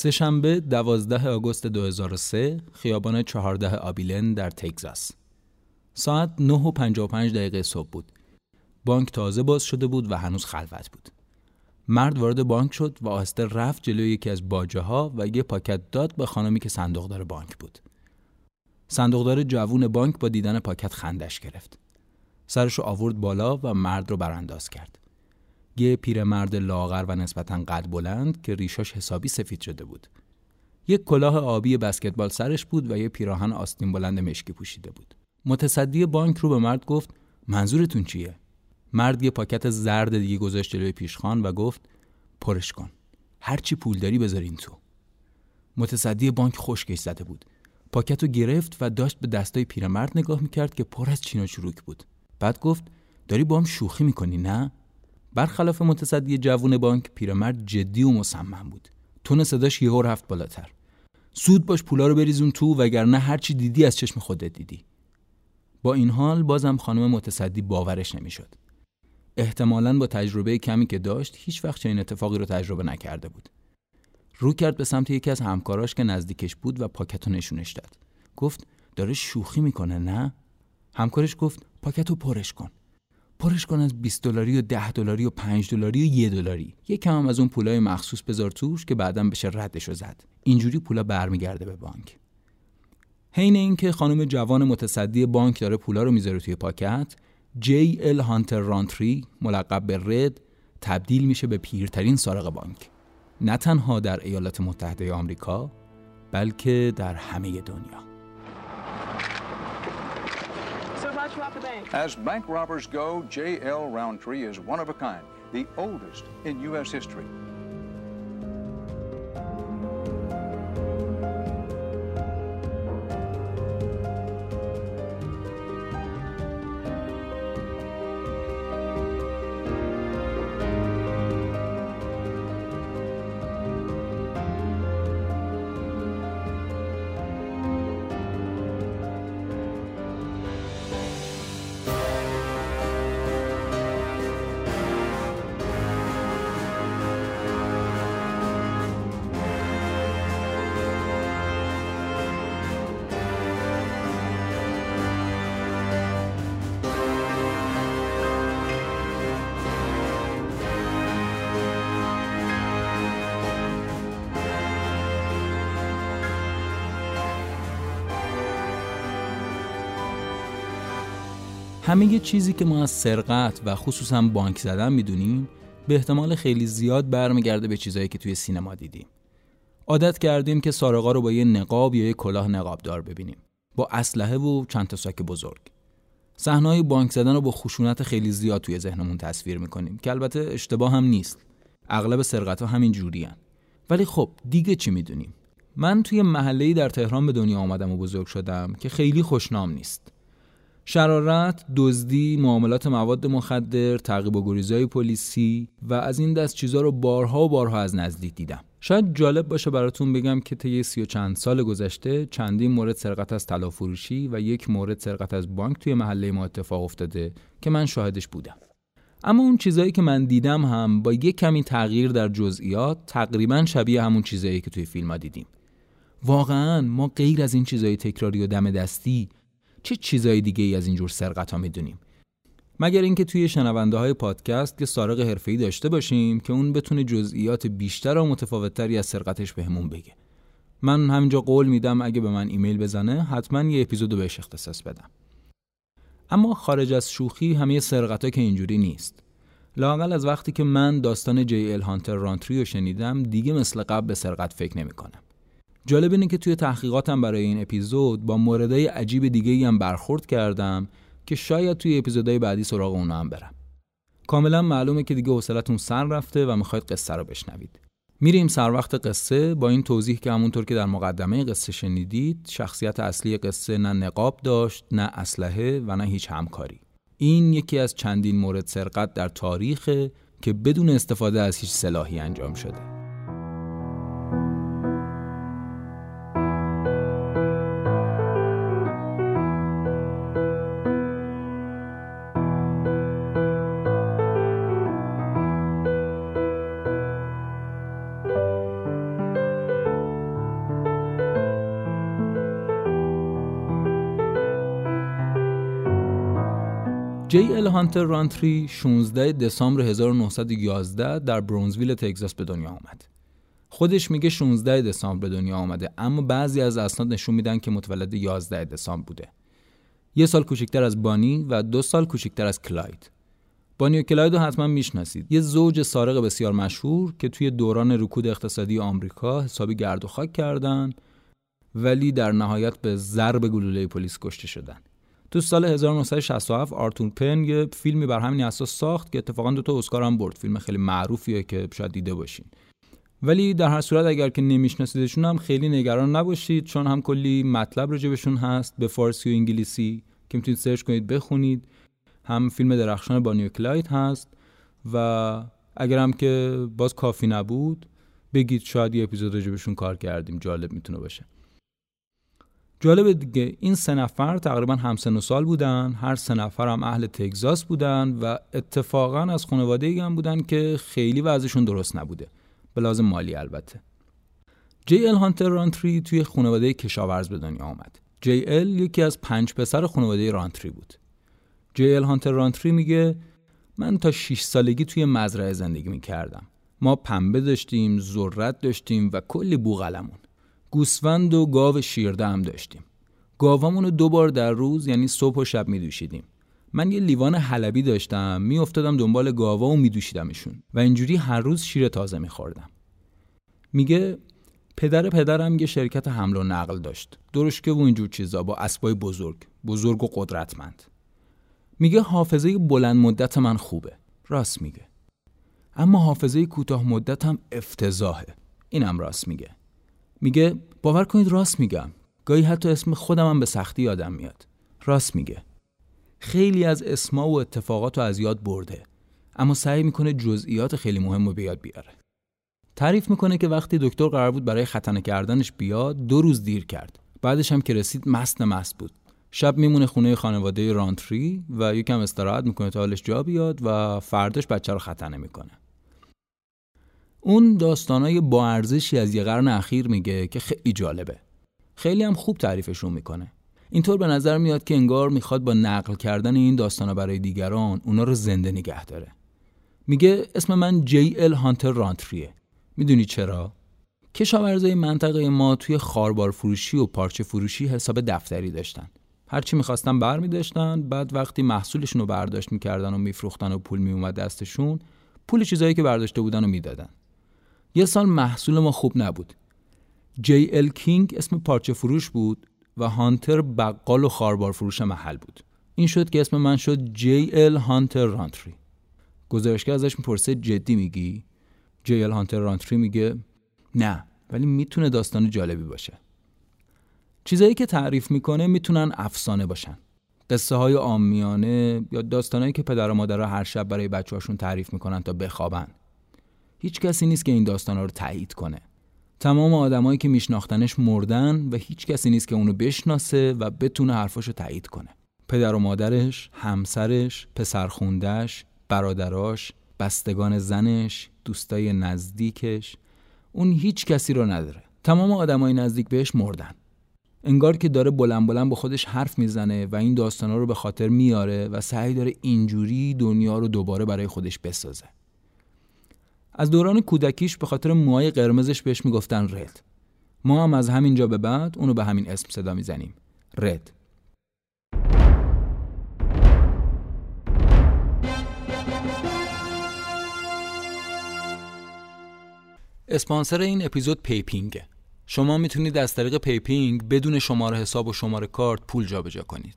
سهشنبه 12 آگوست 2003 خیابان 14 آبیلن در تگزاس. ساعت 9 و 55 دقیقه صبح بود. بانک تازه باز شده بود و هنوز خلوت بود. مرد وارد بانک شد و آهسته رفت جلوی یکی از باجه ها و یه پاکت داد به خانمی که صندوقدار بانک بود. صندوقدار جوون بانک با دیدن پاکت خندش گرفت. سرش آورد بالا و مرد رو برانداز کرد. یه پیرمرد لاغر و نسبتا قد بلند که ریشاش حسابی سفید شده بود. یک کلاه آبی بسکتبال سرش بود و یه پیراهن آستین بلند مشکی پوشیده بود. متصدی بانک رو به مرد گفت منظورتون چیه؟ مرد یه پاکت زرد دیگه گذاشت جلوی پیشخان و گفت پرش کن. هرچی پول داری بذارین تو. متصدی بانک خشکش زده بود. پاکت رو گرفت و داشت به دستای پیرمرد نگاه می‌کرد که پر از چین و چروک بود. بعد گفت داری با هم شوخی می‌کنی نه؟ برخلاف متصدی جوون بانک پیرمرد جدی و مصمم بود. تون صداش یهو رفت بالاتر. سود باش پولا رو بریزون تو وگرنه هرچی دیدی از چشم خودت دیدی. با این حال بازم خانم متصدی باورش نمی‌شد. احتمالا با تجربه کمی که داشت هیچ وقت چنین اتفاقی رو تجربه نکرده بود. رو کرد به سمت یکی از همکاراش که نزدیکش بود و پاکت رو نشونش داد. گفت داره شوخی می‌کنه نه؟ همکارش گفت پاکت رو پرش کن. پرش کن از 20 دلاری و 10 دلاری و 5 دلاری و 1 دلاری. یک کم هم از اون پولای مخصوص بذار توش که بعدا بشه ردشو زد. اینجوری پولا برمیگرده به بانک. حین اینکه خانم جوان متصدی بانک داره پولا رو می‌ذاره توی پاکت جی ال هانتر رانتری ملقب به رد تبدیل میشه به پیرترین سارق بانک. نه تنها در ایالات متحده آمریکا بلکه در همه دنیا. As bank robbers go, J.L. Roundtree is one of a kind, the oldest in U.S. history. همه چیزی که ما از سرقت و خصوصا بانک زدن می‌دونیم به احتمال خیلی زیاد برمیگرده به چیزایی که توی سینما دیدیم. عادت کردیم که سارقا رو با یه نقاب یا یه کلاه نقابدار ببینیم. با اسلحه و چند تا ساک بزرگ. صحنه‌های بانک زدن رو با خشونت خیلی زیاد توی ذهنمون تصویر می‌کنیم که البته اشتباه هم نیست. اغلب سرقت ها همین جورین. ولی خب دیگه چی می‌دونیم؟ من توی محله‌ای در تهران به دنیا آمدم و بزرگ شدم که خیلی خوشنام نیست. شرارت، دزدی، معاملات مواد مخدر، تعقیب و گریزهای پلیسی و از این دست چیزها رو بارها و بارها از نزدیک دیدم. شاید جالب باشه براتون بگم که طی سی و چند سال گذشته چندین مورد سرقت از طلا فروشی و یک مورد سرقت از بانک توی محله ما اتفاق افتاده که من شاهدش بودم. اما اون چیزایی که من دیدم هم با یک کمی تغییر در جزئیات تقریبا شبیه همون چیزایی که توی فیلم ها دیدیم. واقعا ما غیر از این چیزای تکراری و دم دستی چه چیزای دیگه ای از اینجور سرقت ها می‌دونیم؟ مگر اینکه توی شنونده های پادکست یه سارق حرفه‌ای داشته باشیم که اون بتونه جزئیات بیشتر و متفاوتتری از سرقتش بهمون بگه. من همینجا قول میدم اگه به من ایمیل بزنه حتما یه اپیزودو بهش اختصاص بدم. اما خارج از شوخی همه سرقت ها که اینجوری نیست. لاقل از وقتی که من داستان جی ال هانتر رانتری رو شنیدم دیگه مثل قبل به سرقت فکر نمی کنم. جالب اینه که توی تحقیقاتم برای این اپیزود با موردهای عجیب دیگه هم برخورد کردم که شاید توی اپیزودهای بعدی سراغ اونا هم برم. کاملا معلومه که دیگه حوصلتون سر رفته و می‌خواید قصه رو بشنوید. میریم سر وقت قصه با این توضیح که همونطور که در مقدمه قصه شنیدید شخصیت اصلی قصه نه نقاب داشت نه اسلحه و نه هیچ همکاری. این یکی از چندین مورد سرقت در تاریخ که بدون استفاده از هیچ سلاحی انجام شده. هانتر رانتری 16 دسامبر 1911 در برونزویل تگزاس به دنیا آمد. خودش میگه 16 دسامبر به دنیا آمده اما بعضی از اسناد نشون میدن که متولد 11 دسامبر بوده. یه سال کوچکتر از بانی و دو سال کوچکتر از کلاید. بانی و کلاید رو حتما می‌شناسید. یه زوج سارق بسیار مشهور که توی دوران رکود اقتصادی آمریکا حسابی گرد و خاک کردن ولی در نهایت به ضرب گلوله پلیس کشته شدن. تو سال 1967 آرتور پن یه فیلمی بر همین اساس ساخت که اتفاقا دو تا اسکار هم برد. فیلم خیلی معروفیه که شاید دیده باشین. ولی در هر صورت اگر که نمیشناسیدشون هم خیلی نگران نباشید چون هم کلی مطلب راجبشون هست به فارسی و انگلیسی که می‌تونید سرچ کنید بخونید. هم فیلم درخشان بانی و کلاید هست و اگر هم که باز کافی نبود بگید شاید یه اپیزود راجبشون کار کردیم جالب می‌تونه باشه. جالب دیگه این سه نفر تقریبا همسن و سال بودن هر سه نفر هم اهل تگزاس بودن و اتفاقا از خانواده ای هم بودن که خیلی وضعشون درست نبوده. به لازم مالی البته. جی ال هانتر رانتری توی خانواده کشاورز به دنیا آمد. جی ال یکی از پنج پسر خانواده رانتری بود. جی ال هانتر رانتری میگه من تا 6 سالگی توی مزرعه زندگی می‌کردم. ما پنبه داشتیم ذرت داشتیم و کلی بوغلمون گوسفند و گاو شیرده هم داشتیم. گاوامون رو دو بار در روز یعنی صبح و شب میدوشیدیم. من یه لیوان حلبی داشتم میافتادم دنبال گاوا و میدوشیدمشون و اینجوری هر روز شیر تازه میخوردم. میگه پدر پدرم یه شرکت حمل و نقل داشت. درشکه و اینجور چیزا با اسبای بزرگ بزرگ و قدرتمند. میگه حافظه بلند مدت من خوبه. راست میگه. اما حافظه کوتاه مدت هم افتضاحه. اینم راست میگه. میگه باور کنید راست میگم. گاهی حتی اسم خودم هم به سختی یادم میاد. راست میگه. خیلی از اسما و اتفاقات رو از یاد برده. اما سعی می‌کنه جزئیات خیلی مهم رو به بیاره. تعریف می‌کنه که وقتی دکتر قرار بود برای ختنه کردنش بیاد دو روز دیر کرد. بعدش هم که رسید مست مست بود. شب میمونه خونه خانواده رانتری و یکم استراحت می‌کنه تا حالش جا بیاد و فرداش بچه رو ختنه می‌کنه. اون داستانای با ارزشی از یه قرن اخیر میگه که خیلی جالبه. خیلی هم خوب تعریفشون می‌کنه. اینطور به نظر میاد که انگار می‌خواد با نقل کردن این داستانا برای دیگران اونا رو زنده نگه داره. میگه اسم من جی ال هانتر رانتریه. می‌دونی چرا؟ کشاورزای منطقه ما توی خاربار فروشی و پارچه فروشی حساب دفتری داشتن. هرچی می‌خواستن بر میداشتن بعد وقتی محصولشون رو برداشت می‌کردن و میفروختن و پول میومد دستشون پول چیزایی که برداشته بودن رو می‌دادن. یه سال محصول ما خوب نبود. جی ال کینگ اسم پارچه فروش بود و هانتر بقال و خاربار فروش محل بود. این شد که اسم من شد جی ال هانتر رانتری. گزارشگر ازش می‌پرسه جدی میگی؟ جی ال هانتر رانتری میگه نه ولی می‌تونه داستان جالبی باشه. چیزایی که تعریف می‌کنه می‌تونن افسانه باشن. قصه های آمیانه یا داستانهایی که پدر و مادرها هر شب برای بچه‌هاشون تعریف می‌کنن تا بخوابن. هیچ کسی نیست که این داستان رو تایید کنه. تمام آدمایی که میشناختنش مردن و هیچ کسی نیست که اونو بشناسه و بتونه حرفاشو تایید کنه. پدر و مادرش، همسرش، پسرخوندش، برادراش، بستگان زنش، دوستای نزدیکش اون هیچ کسی رو نداره. تمام آدمای نزدیک بهش مردن. انگار که داره بلند بلند با خودش حرف می‌زنه و این داستانا رو به خاطر میاره و سعی داره اینجوری دنیا رو دوباره برای خودش بسازه. از دوران کودکیش به خاطر موهای قرمزش بهش می‌گفتن رد. ما هم از همینجا به بعد اونو به همین اسم صدا می‌زنیم. رد. اسپانسر این اپیزود پیپینگه شما می‌تونید از طریق پیپینگ بدون شماره حساب و شماره کارت پول جابجا کنید.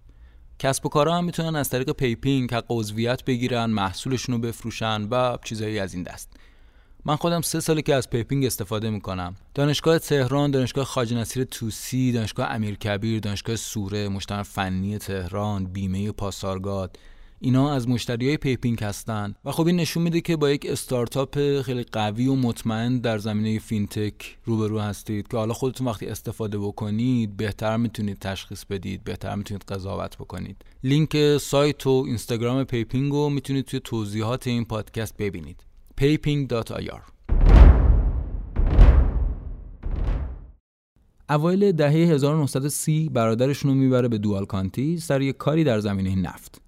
کسب و کارها هم می‌تونن از طریق پیپینگ حق عضویت بگیرن محصولشون رو بفروشن و چیزایی از این دست. من خودم سه ساله که از پیپینگ استفاده می‌کنم. دانشگاه تهران دانشگاه خواجه نصیر طوسی دانشگاه امیرکبیر دانشگاه سوره مجتمع فنی تهران بیمه پاسارگاد. اینا از مشتری های پیپینگ هستن و خب این نشون میده که با یک استارتاپ خیلی قوی و مطمئن در زمینه فینتک روبرو هستید که حالا خودتون وقتی استفاده بکنید بهتر می‌تونید تشخیص بدید بهتر می‌تونید قضاوت بکنید. لینک سایت و اینستاگرام پیپینگ رو می‌تونید توی توضیحات این پادکست ببینید. payping.ir اوایل دهه 1930 برادرش ردو می‌بره به دوال کانتی سر یه کاری در زمینه نفت.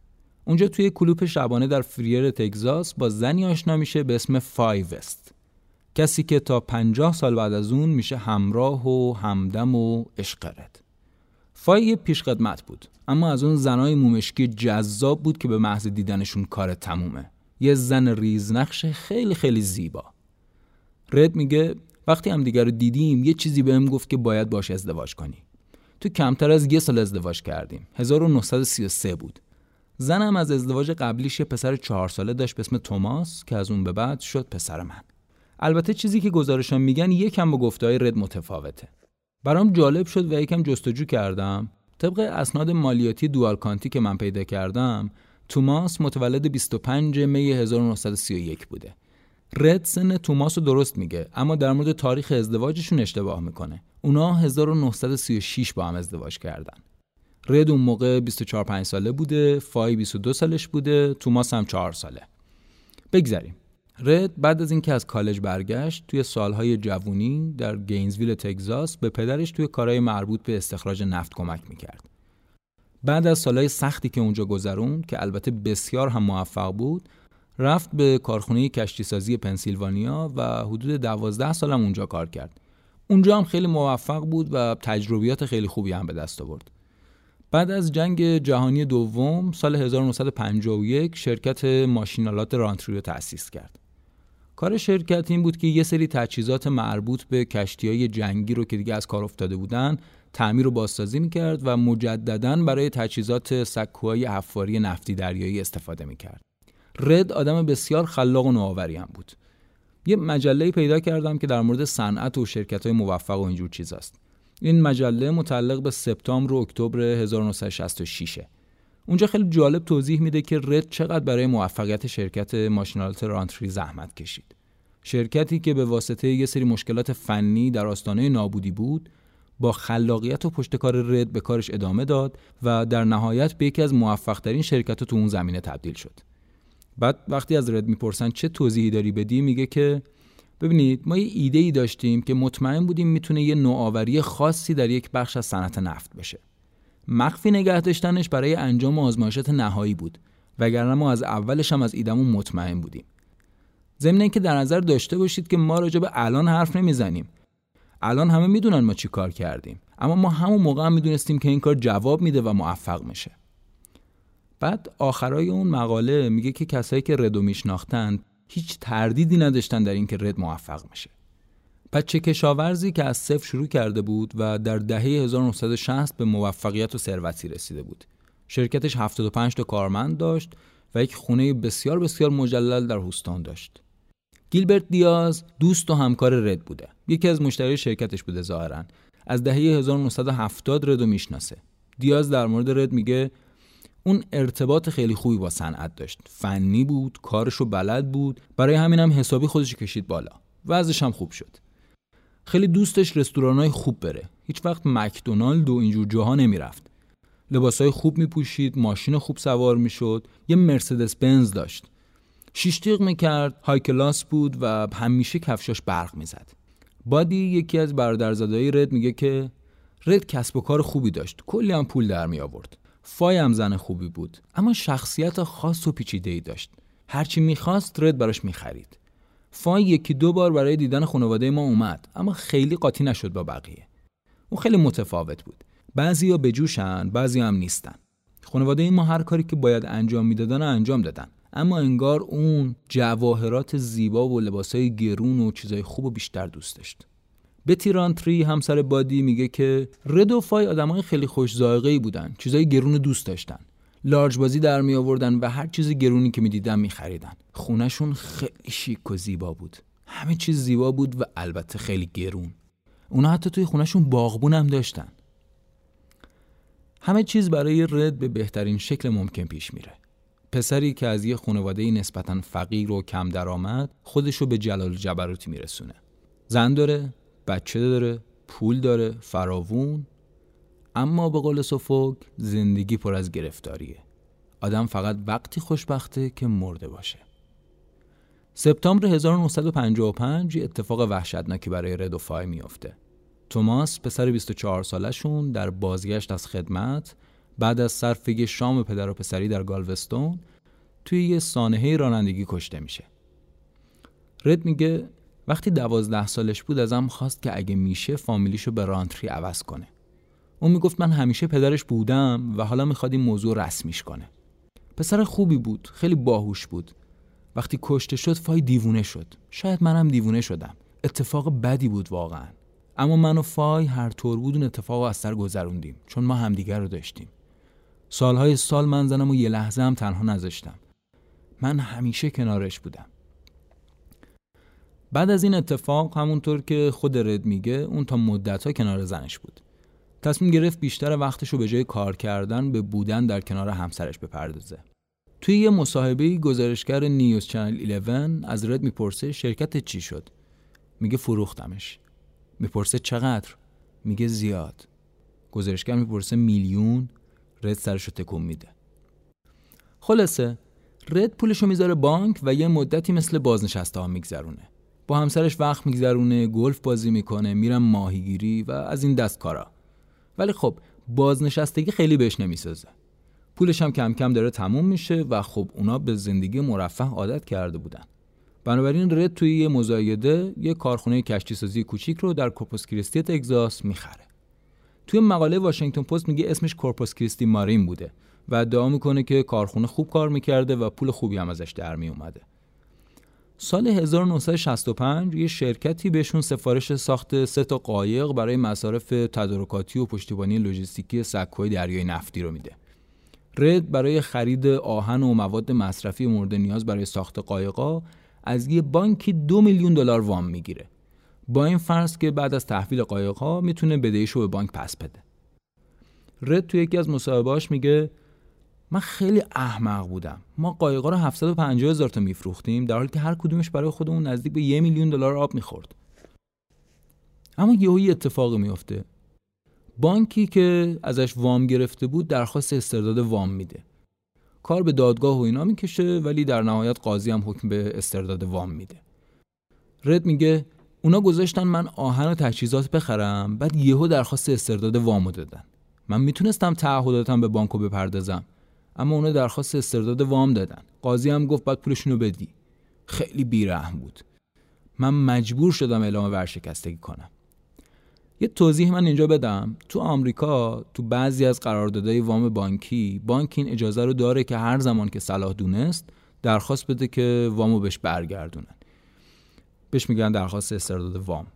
اونجا توی کلوپ شبانه در فریر تگزاس با زنی آشنا میشه به اسم فایوست کسی که تا پنجاه سال بعد از اون میشه همراه و همدم و عشق رد. فای یه پیشخدمت بود اما از اون زنای مومشکی جذاب بود که به محض دیدنشون کار تمومه. یه زن ریزنقش خیلی خیلی زیبا. رد میگه وقتی هم دیگر رو دیدیم یه چیزی بهم گفت که باید باش ازدواج کنی. تو کمتر از یه سال ازدواج کردیم. 1933 بود. زنم از ازدواج قبلیش یه پسر چهار ساله داشت به اسم توماس که از اون به بعد شد پسر من. البته چیزی که گزارشان میگن یکم با گفتهای رد متفاوته. برام جالب شد و یکم جستجو کردم. طبق اسناد مالیاتی دوال کانتی که من پیدا کردم توماس متولد 25 می 1931 بوده. رد سن توماس رو درست میگه اما در مورد تاریخ ازدواجشون اشتباه می‌کنه. اونا 1936 با هم ازدواج کردن. رد اون موقع 24 5 ساله بوده فای 22 سالش بوده توماس هم 4 ساله. بگذریم. رد بعد از اینکه از کالج برگشت توی سالهای جوونی در گینزویل تگزاس به پدرش توی کارهای مربوط به استخراج نفت کمک می‌کرد. بعد از سالهای سختی که اونجا گذروند که البته بسیار هم موفق بود رفت به کارخونه کشتی سازی پنسیلوانیا و حدود دوازده سال هم اونجا کار کرد. اونجا هم خیلی موفق بود و تجربیات خیلی خوبی هم به دست آورد. بعد از جنگ جهانی دوم سال 1951 شرکت ماشینالات رانتری رو تأسیس کرد. کار شرکت این بود که یه سری تجهیزات مربوط به کشتی های جنگی رو که دیگه از کار افتاده بودن تعمیر و بازسازی می‌کرد و مجددا برای تجهیزات سکوهای حفاری نفتی دریایی استفاده می‌کرد. رد آدم بسیار خلاق و نوآوری هم بود. یه مجله پیدا کردم که در مورد صنعت و شرکت های موفق و اینجور چیزاست. این مجله متعلق به سپتامبر و اکتبر 1966 اونجا خیلی جالب توضیح میده که رد چقدر برای موفقیت شرکت ماشینالات رانتری زحمت کشید. شرکتی که به واسطه یه سری مشکلات فنی در آستانه نابودی بود با خلاقیت و پشتکار رد به کارش ادامه داد و در نهایت به یکی از موفقترین شرکت تو اون زمینه تبدیل شد. بعد وقتی از رد می‌پرسن چه توضیحی داری بدی میگه که ببینید ما یه ایده ای داشتیم که مطمئن بودیم می‌تونه یه نوآوری خاصی در یک بخش از صنعت نفت بشه. مخفی نگه داشتنش برای انجام آزمایشات نهایی بود وگرنه ما از اولش هم از ایدمون مطمئن بودیم ضمن که در نظر داشته باشید که ما راجع به الان حرف نمی‌زنیم الان همه می‌دونن ما چی کار کردیم اما ما همون موقع هم می‌دونستیم که این کار جواب میده و موفق میشه بعد آخرای اون مقاله میگه که کسایی که ردو میشناختند هیچ تردیدی نداشتن در اینکه رد موفق میشه بچه کشاورزی که از صفر شروع کرده بود و در دهه 1960 به موفقیت و ثروتی رسیده بود. شرکتش 75 تا کارمند داشت و یک خونه بسیار بسیار مجلل در هوستان داشت. گیلبرت دیاز دوست و همکار رد بوده. یکی از مشتری شرکتش بوده ظاهرا. از دهه 1970 ردو می‌شناسه. دیاز در مورد رد میگه اون ارتباط خیلی خوبی با صنعت داشت. فنی بود، کارشو بلد بود، برای همین هم حسابی خودش کشید بالا. وضعش هم خوب شد. خیلی دوستش رستوران های خوب بره هیچ وقت مکدونالد و اینجور جاها نمی‌رفت لباس های خوب میپوشید ماشین خوب سوار می‌شد یه مرسدس بنز داشت شیش تیغ می‌کرد high class بود و همیشه کفشاش برق می‌زد. بادی یکی از برادرزادهای رد میگه که رد کسب و کار خوبی داشت کلی هم پول در می آورد فای هم زن خوبی بود اما شخصیت خاص و پیچیده ای داشت هرچی می‌خواست رد براش می‌خرید. فای یکی دو بار برای دیدن خانواده ما اومد اما خیلی قاطی نشد با بقیه. اون خیلی متفاوت بود. بعضیا به جوشن بعضی هم نیستن. خانواده ما هر کاری که باید انجام می‌دادن انجام دادن. اما انگار اون جواهرات زیبا و لباسای گرون و چیزای خوب و بیشتر دوست داشت. بتی رانتری همسر بادی میگه که رد و فای آدمای خیلی خوش ای بودن چیزای گرون دوست داشتن. لارج بازی در می آوردن و هر چیز گرونی که می‌دیدن میخریدن. خونشون خیلی شیک و زیبا بود. همه چیز زیبا بود و البته خیلی گرون. اونا حتی توی خونشون باغبون هم داشتن. همه چیز برای رد به بهترین شکل ممکن پیش میره. پسری که از یه خانواده نسبتا فقیر و کم درآمد خودش رو به جلال جبروتی میرسونه. زن داره بچه داره پول داره فراوون اما به قول سوفوک زندگی پر از گرفتاریه. آدم فقط وقتی خوشبخته که مرده باشه. سپتامبر 1955 اتفاق وحشتناکی برای ردوفای میافته. توماس پسر 24 سالشون در بازگشت از خدمت بعد از صرف یه شام پدر و پسری در گالوستون توی یه سانحه رانندگی کشته میشه. رد میگه وقتی دوازده سالش بود ازم خواست که اگه میشه فامیلیشو به رانتری عوض کنه. اون می‌گفت من همیشه پدرش بودم و حالا می‌خواد این موضوع رسمیش کنه. پسر خوبی بود خیلی باهوش بود. وقتی کشته شد فای دیوونه شد. شاید منم دیوونه شدم. اتفاق بدی بود واقعا. اما من و فای هر طور بود اون اتفاق از سر گذروندیم. چون ما همدیگر رو داشتیم. سالهای سال من زنم و یه لحظه هم تنها نذاشتم. من همیشه کنارش بودم. بعد از این اتفاق همونطور که خود رد میگه اون تا مدت ها کنار زنش بود. تصمیم گرفت بیشتر وقتش رو به جای کار کردن به بودن در کنار همسرش بپردازه. توی یه مصاحبه گزارشگر نیوز چنل 11 از رد می‌پرسه شرکت چی شد؟ میگه فروختمش. می‌پرسه چقدر؟ میگه زیاد. گزارشگر می‌پرسه میلیون. رد سرشو تکون میده. خلاصه رد پولشو می‌ذاره بانک و یه مدتی مثل بازنشسته ها میگذرونه. با همسرش وقت میگذرونه گلف بازی می‌کنه میرم ماهیگیری و از این دست کارا. ولی خب بازنشستگی خیلی بهش نمی‌سازه. پولش هم کم کم داره تموم میشه و خب اونا به زندگی مرفه عادت کرده بودن. بنابراین رد توی یه مزایده یه کارخونه کشتی سازی کوچیک رو در کورپوس کریستی تگزاس می‌خره. توی مقاله واشنگتن پست میگه اسمش کورپوس کریستی مارین بوده و ادعا می‌کنه که کارخونه خوب کار می‌کرده و پول خوبی هم ازش در میومده سال 1965 یه شرکتی بهشون سفارش ساخت سه تا قایق برای مصارف تدارکاتی و پشتیبانی لوجستیکی سکوی دریای نفتی رو میده. رد برای خرید آهن و مواد مصرفی مورد نیاز برای ساخت قایقا از یه بانکی دو میلیون دلار وام می‌گیره. با این فرض که بعد از تحویل قایقها می‌تونه بدهیشو به بانک پس بده. رد تو یکی از مصاحبه‌هاش میگه من خیلی احمق بودم. ما قایقا رو 750 هزار تا میفروختیم در حالی که هر کدومش برای خودمون نزدیک به یه میلیون دلار آب می‌خورد. اما یهو یه اتفاقی میفته بانکی که ازش وام گرفته بود درخواست استرداد وام میده. کار به دادگاه و اینا می‌کشه ولی در نهایت قاضی هم حکم به استرداد وام میده. رد میگه اونا گذاشتن من آهن و تجهیزات بخرم بعد یهو درخواست استرداد وامو دادن. من می‌تونستم تعهداتم به بانکو بپردازم اما اونا درخواست استرداد وام دادن. قاضی هم گفت باید پولشون رو بدی. خیلی بیرحم بود. من مجبور شدم اعلام ورشکستگی کنم. یه توضیح من اینجا بدم. تو آمریکا تو بعضی از قراردادهای وام بانکی بانک این اجازه رو داره که هر زمان که صلاح دونست درخواست بده که وامو بهش برگردونن بهش میگن درخواست استرداد وام.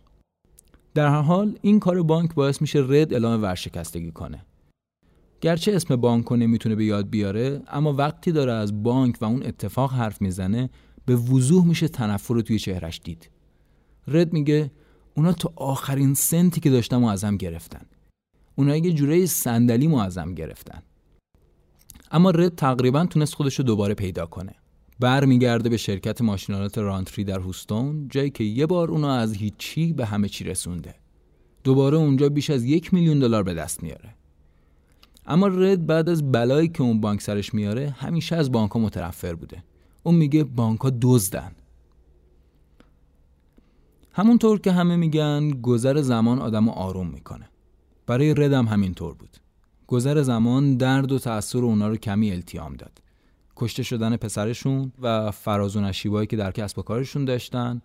در هر حال این کار بانک باعث میشه رد اعلام ورشکستگی کنه. گرچه اسم بانک رو نمی‌تونه به یاد بیاره اما وقتی داره از بانک و اون اتفاق حرف می‌زنه به وضوح میشه تنفر رو توی چهرش دید. رد میگه اونا تو آخرین سنتی که داشتم ازم گرفتن. اونا یه جوره صندلی ازم گرفتن. اما رد تقریبا تونست خودش رو دوباره پیدا کنه. برمیگرده به شرکت ماشینالات رانتری در هوستون جایی که یه بار اونا از هیچی به همه چی رسونده. دوباره اونجا بیش از یک میلیون دلار به دست میاره. اما رد بعد از بلایی که اون بانک سرش میاره همیشه از بانک ها متنفر بوده. اون میگه بانک ها دزدن. همونطور که همه میگن گذر زمان آدم آروم می‌کنه. برای ردم همینطور بود. گذر زمان درد و تأثیر اونا رو کمی التیام داد. کشته شدن پسرشون و فراز و نشیبایی که در کسب و کارشون داشتن.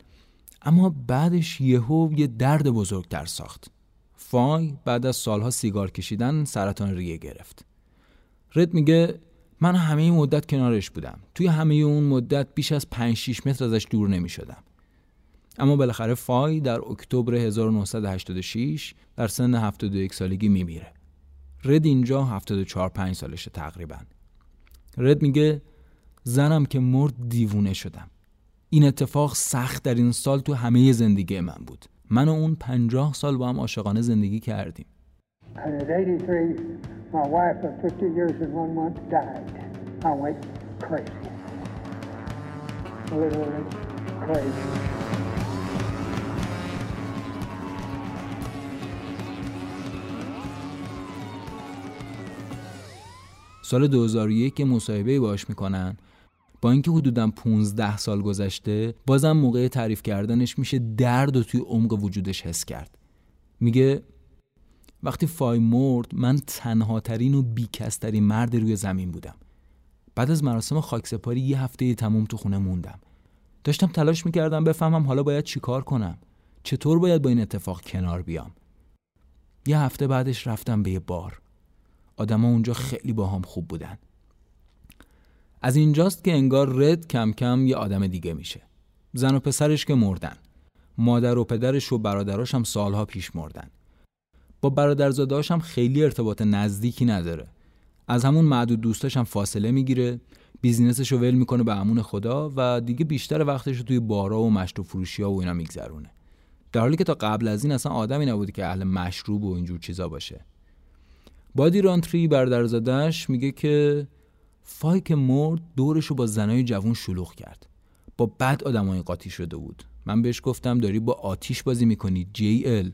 اما بعدش یهو یه درد بزرگتر ساخت. فای بعد از سالها سیگار کشیدن سرطان ریه گرفت. رد میگه من همه این مدت کنارش بودم. توی همه اون مدت بیش از 5 6 متر ازش دور نمی شدم اما بالاخره فای در اکتبر 1986 در سن 71 سالگی میمیره. رد اینجا 74 5 سالشه تقریبا. رد میگه زنم که مرد دیوونه شدم. این اتفاق سخت در این سال تو همه زندگی من بود. من و اون پنجاه سال با هم عاشقانه زندگی کردیم. سال 2001 که مصاحبه باش می‌کنن. با اینکه حدودا 15 سال گذشته بازم موقع تعریف کردنش میشه درد و توی عمق وجودش حس کرد. میگه وقتی فای مرد من تنها ترین و بیکسترین مرد روی زمین بودم. بعد از مراسم خاکسپاری یه هفته تموم تو خونه موندم. داشتم تلاش می‌کردم بفهمم حالا باید چیکار کنم. چطور باید با این اتفاق کنار بیام؟ یه هفته بعدش رفتم به یه بار. آدما اونجا خیلی با هم خوب بودن. از اینجاست که انگار رد کم کم یه آدم دیگه میشه. زن و پسرش که مردن. مادر و پدرش و برادراش هم سالها پیش مردن. با برادرزادهاش هم خیلی ارتباط نزدیکی نداره. از همون معدود دوستاش هم فاصله می‌گیره. بیزینسش رو ول می‌کنه به امون خدا و دیگه بیشتر وقتش رو توی بارا و مشروب فروشی ها و اینا میگذرونه. در حالی که تا قبل از این اصلا آدمی نبوده که اهل مشروب و اینجور چیزا باشه. بادی رانتری برادرزادش میگه که فای مرد دورش رو با زنای جوون شلوغ کرد. با بد آدمای قاطی شده بود. من بهش گفتم داری با آتیش بازی می‌کنی جی ال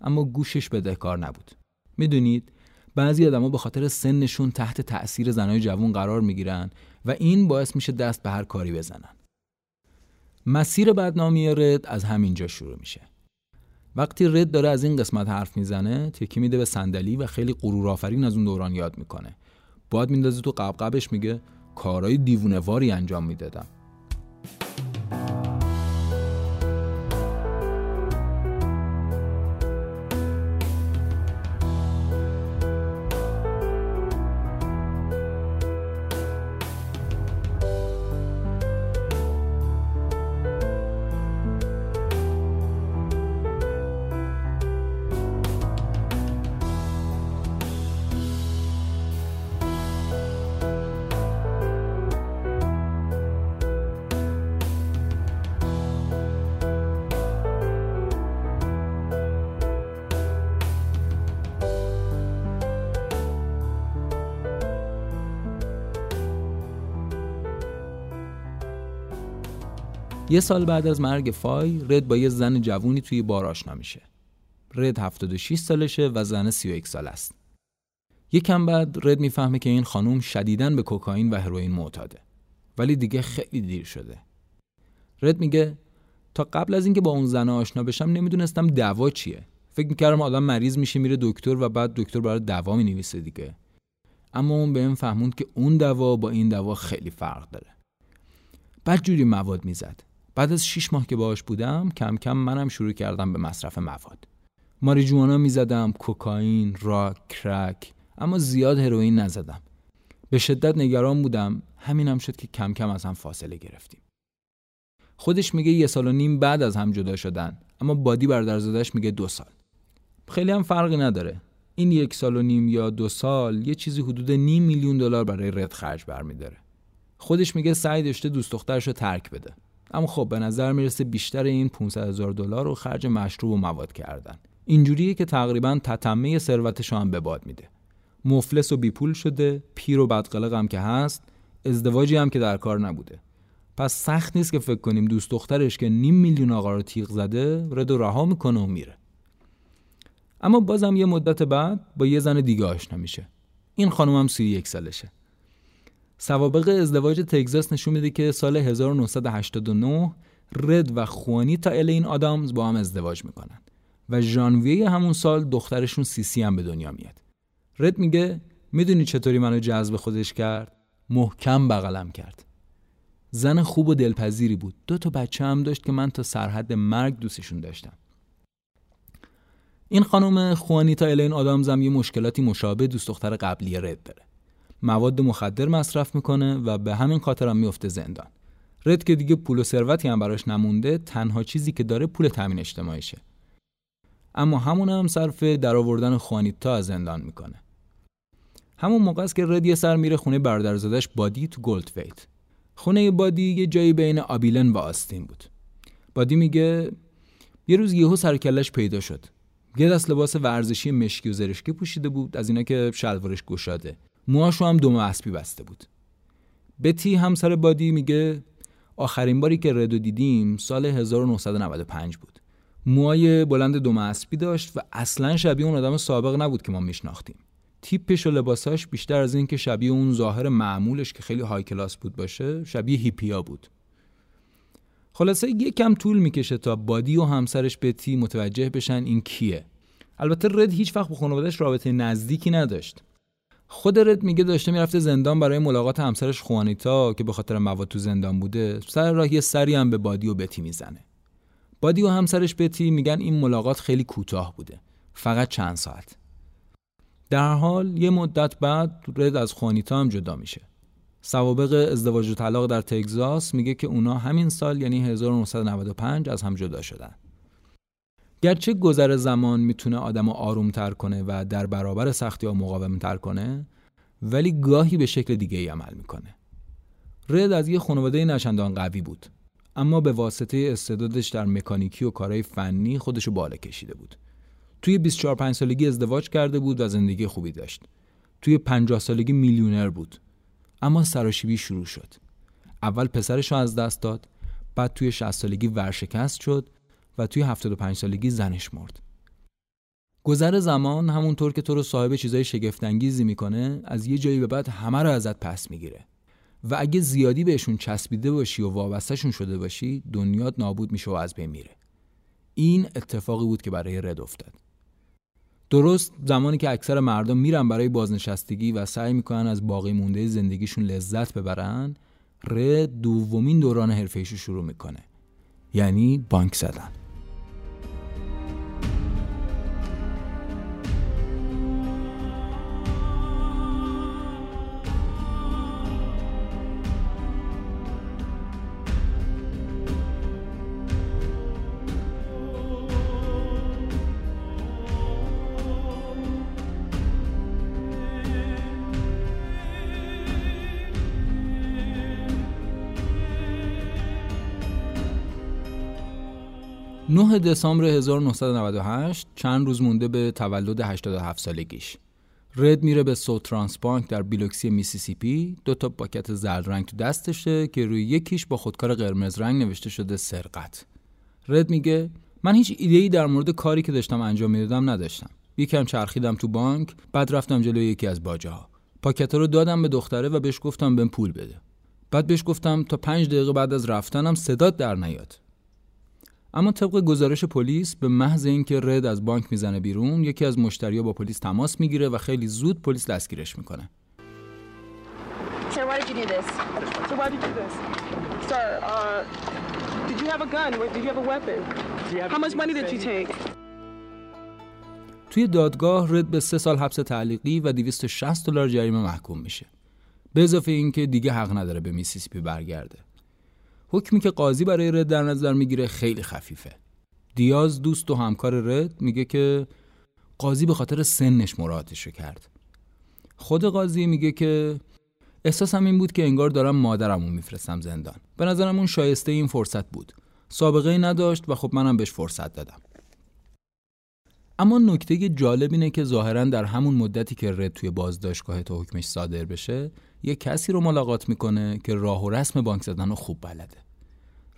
اما گوشش بدهکار نبود. می‌دونید بعضی آدما به خاطر سنشون تحت تأثیر زنای جوون قرار می‌گیرن و این باعث میشه دست به هر کاری بزنن. مسیر بدنامی رد از همینجا شروع میشه. وقتی رد داره از این قسمت حرف می‌زنه تکی میده به صندلی و خیلی غرور آفرین از اون دوران یاد می‌کنه. باد میندازه تو قبقبش میگه کارهای دیوونهواری انجام می‌دادم. یه سال بعد از مرگ فای رد با یه زن جوونی توی بار آشنا میشه. رد 76 سالشه و زن 31 سال است. یکم بعد رد می‌فهمه که این خانوم شدیداً به کوکائین و هروئین معتاده. ولی دیگه خیلی دیر شده. رد میگه تا قبل از اینکه با اون زن آشنا بشم نمی‌دونستم دوا چیه. فکر می‌کردم آدم مریض میشه میره دکتر و بعد دکتر برای دوا می‌نویسه دیگه. اما اون به فهموند که اون دوا با این دوا خیلی فرق داره. بعد جوری مواد می‌زد. بعد از 6 ماه که باهاش بودم کم کم منم شروع کردم به مصرف مواد. ماریجوانا می‌زدم کوکائین راک کرک اما زیاد هروئین نزدم. به شدت نگران بودم همینم شد که کم کم از هم فاصله گرفتیم. خودش میگه یه سال و نیم بعد از هم جدا شدن اما بادی برادرزادش میگه دو سال. خیلی هم فرقی نداره. این یک سال و نیم یا دو سال یه چیزی حدود نیم میلیون دلار برای رد خرج برمیداره. خودش میگه سعی داشته دوست دخترش رو ترک بده. اما خب به نظر می‌رسه بیشتر این 500 هزار دلار رو خرج مشروب و مواد کردن. اینجوریه که تقریبا تتمه ثروتش هم به باد میده. مفلس و بیپول شده پیر و بدقلق هم که هست ازدواجی هم که در کار نبوده. پس سخت نیست که فکر کنیم دوست دخترش که نیم میلیون آقا رو تیغ زده رد و رها می‌کنه و میره. اما بازم یه مدت بعد با یه زن دیگه آشنا میشه. این خانم هم 31 سالشه. سوابق ازدواج تگزاس نشون میده که سال 1989 رد و خوانیتا الین آدامز با هم ازدواج می‌کنن و ژانویه همون سال دخترشون سیسی هم به دنیا میاد. رد میگه می‌دونی چطوری منو جذب خودش کرد؟ محکم بغلم کرد. زن خوب و دلپذیری بود. دو تا بچه هم داشت که من تا سرحد مرگ دوستشون داشتم. این خانم خوانیتا الین آدامز هم یه مشکلاتی مشابه دوست دختر قبلی رد داره. مواد مخدر مصرف می‌کنه و به همین خاطر هم میفته زندان. رد که دیگه پول و ثروتی هم براش نمونده تنها چیزی که داره پول تامین اجتماعیشه. اما همون هم صرف در آوردن خوانیتا از زندان می‌کنه. همون موقع است که رد یه سر میره خونه برادرزادش بادی تو گلدویت خونه بادی یه جایی بین آبیلن و آستین بود. بادی میگه یه روز یهو سرکلش پیدا شد. یه دست لباس ورزشی مشکی و زرشکی پوشیده بود از اینا که شلوارش گشاده. موهاشو هم دم اسبی بسته بود. بتی همسر بادی میگه آخرین باری که ردو دیدیم سال 1995 بود. موهای بلند دم اسبی داشت و اصلا شبیه اون آدم سابق نبود که ما میشناختیم. تیپش و لباساش بیشتر از این که شبیه اون ظاهر معمولش که خیلی های کلاس بود باشه شبیه هیپیا بود. خلاصه کم طول می‌کشه تا بادی و همسرش بتی متوجه بشن این کیه. البته رد هیچ وقت با خانوادهش رابطه نزدیکی نداشت. خود رد میگه داشته می‌رفته زندان برای ملاقات همسرش خوانیتا که به خاطر مواد تو زندان بوده سر راه یه سری هم به بادی و بتی می‌زنه. بادی و همسرش بتی میگن این ملاقات خیلی کوتاه بوده فقط چند ساعت. در حال یه مدت بعد رد از خوانیتا هم جدا میشه. سوابق ازدواج و طلاق در تگزاس میگه که اونا همین سال یعنی 1995 از هم جدا شدن. گرچه گذر زمان می‌تونه آدم آروم تر کنه و در برابر سختی ها مقاوم تر کنه ولی گاهی به شکل دیگه ای عمل می‌کنه. رد از یه خانواده نشندان قوی بود اما به واسطه استعدادش در مکانیکی و کارهای فنی خودشو بالا کشیده بود. توی 24 5 سالگی ازدواج کرده بود و زندگی خوبی داشت. توی 50 سالگی میلیونر بود اما سراشیبی شروع شد. اول پسرش رو از دست داد بعد توی 60 سالگی ورشکست شد و توی 75 سالگی زنش مرد. گذر زمان همونطور که تو رو صاحب چیزای شگفتانگیزی می‌کنه از یه جایی به بعد همه رو ازت پس می‌گیره. و اگه زیادی بهشون چسبیده باشی و وابستهشون شده باشی دنیات نابود میشه و از بین میره. این اتفاقی بود که برای رد افتاد. درست زمانی که اکثر مردم میرن برای بازنشستگی و سعی می‌کنن از باقی مونده زندگیشون لذت ببرن رد دومین دوران حرفه‌ایشو شروع می‌کنه. یعنی بانک زدن. 9 دسامبر 1998 چند روز مونده به تولد 87 سالگیش. رد میره به سوترانس بانک در بیلوکسی میسیسیپی. دو تا پاکت زرد رنگ تو دستشه که روی یکیش با خودکار قرمز رنگ نوشته شده سرقت. رد میگه من هیچ ایده‌ای در مورد کاری که داشتم انجام می‌دادم نداشتم. یکم چرخیدم تو بانک بعد رفتم جلوی یکی از باجه ها پاکت رو دادم به دختره و بهش گفتم بهم پول بده. بعد بهش گفتم تا پنج دقیقه بعد از رفتنم صدات در نیاد. اما طبق گزارش پلیس به محض اینکه رد از بانک می‌زنه بیرون یکی از مشتریا با پلیس تماس می‌گیره و خیلی زود پلیس دستگیرش می‌کنه. توی دادگاه رد به سه سال حبس تعلیقی و 260 دلار جریمه محکوم میشه. به اضافه اینکه دیگه حق نداره به میسیسیپی برگرده. حکمی که قاضی برای رد در نظر می‌گیره خیلی خفیفه. دیاز دوست و همکار رد میگه که قاضی به خاطر سنش مراعاتش کرد. خود قاضی میگه که احساسم این بود که انگار دارم مادرمو میفرستم زندان. به نظرم اون شایسته این فرصت بود. سابقه ای نداشت و خب منم بهش فرصت دادم. اما نکته جالب اینه که ظاهرا در همون مدتی که رد توی بازداشتگاه تا حکمش صادر بشه یه کسی رو ملاقات می‌کنه که راه و رسم بانک زدن رو خوب بلده.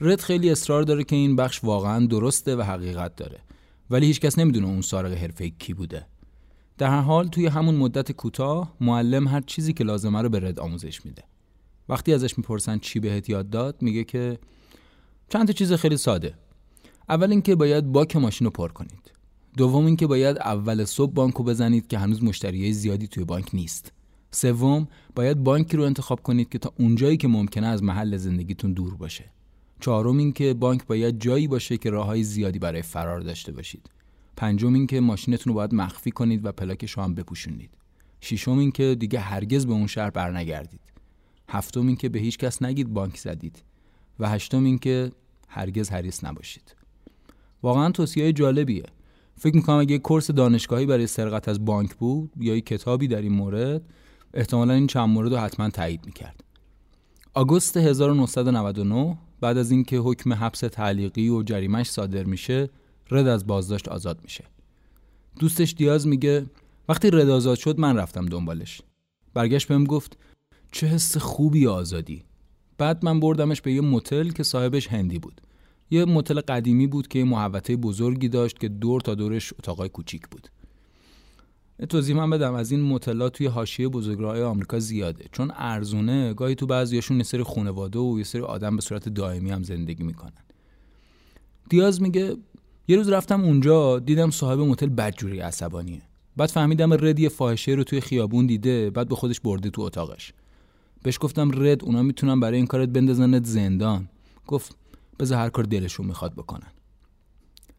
رد خیلی اصرار داره که این بخش واقعا درسته و حقیقت داره. ولی هیچکس نمی‌دونه اون سارق حرفه کی بوده. در هر حال توی همون مدت کوتاه معلم هر چیزی که لازمه رو به رد آموزش میده. وقتی ازش می‌پرسن چی بهت یاد داد میگه که چند تا چیز خیلی ساده. اول اینکه باید باک ماشین رو پر کنید. دوم اینکه باید اول صبح بانکو بزنید که هنوز مشتریای زیادی توی بانک نیست. سوم باید بانکی رو انتخاب کنید که تا اونجایی که ممکنه از محل زندگیتون دور باشه. چهارم اینکه بانک باید جایی باشه که راههای زیادی برای فرار داشته باشید. پنجم اینکه ماشینتون رو باید مخفی کنید و پلاکش رو هم بپوشونید. ششم اینکه دیگه هرگز به اون شهر برنگردید. هفتم اینکه به هیچ کس نگید بانک زدید. و هشتم اینکه هرگز حریص نباشید. واقعا توصیه جالبیه. فکر می‌کنم اگه کورس دانشگاهی برای سرقت از بانک بود یا یک کتابی در این مورد احتمالا این چند مورد رو حتما تایید می‌کرد. آگوست 1999 بعد از اینکه حکم حبس تعلیقی و جریمش صادر میشه رد از بازداشت آزاد میشه. دوستش دیاز میگه وقتی رد آزاد شد من رفتم دنبالش. برگشت بهم گفت چه حس خوبی آزادی. بعد من بردمش به یه موتل که صاحبش هندی بود. یه موتل قدیمی بود که یه محوطه بزرگی داشت که دور تا دورش اتاقای کوچیک بود. توضیح من بدم. از این مطلات توی حاشیه بزرگراه آمریکا زیاده. چون ارزونه گاهی تو بعضیاشون یه سری خانواده و یه سری آدم به صورت دائمی هم زندگی می‌کنن. دیاز میگه یه روز رفتم اونجا دیدم صاحب متل بدجوری عصبانیه. بعد فهمیدم رد یه فاحشه رو توی خیابون دیده بعد به خودش برده تو اتاقش. بهش گفتم رد اونا می‌تونن برای این کارت بندازنت زندان. گفت بذار هر کار دلشون می‌خواد بکنن.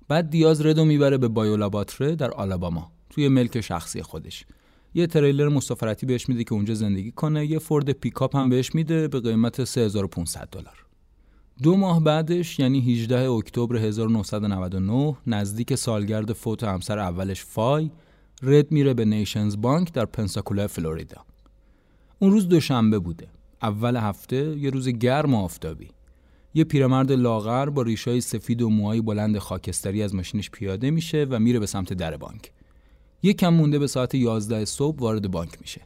بعد دیاز ردو می‌بره به بایولاباتره در آلاباما. توی ملک شخصی خودش. یه تریلر مسافرتی بهش میده که اونجا زندگی کنه یه فورد پیکاپ هم بهش میده به قیمت 3500 دلار. دو ماه بعدش یعنی 18 اکتبر 1999 نزدیک سالگرد فوت همسر اولش فای رد میره به نیشنز بانک در پنساکولا فلوریدا. اون روز دوشنبه بوده. اول هفته یه روز گرم و آفتابی. یه پیرمرد لاغر با ریشای سفید و موهای بلند خاکستری از ماشینش پیاده میشه و میره به سمت در بانک. یه کم مونده به ساعت 11 صبح وارد بانک میشه.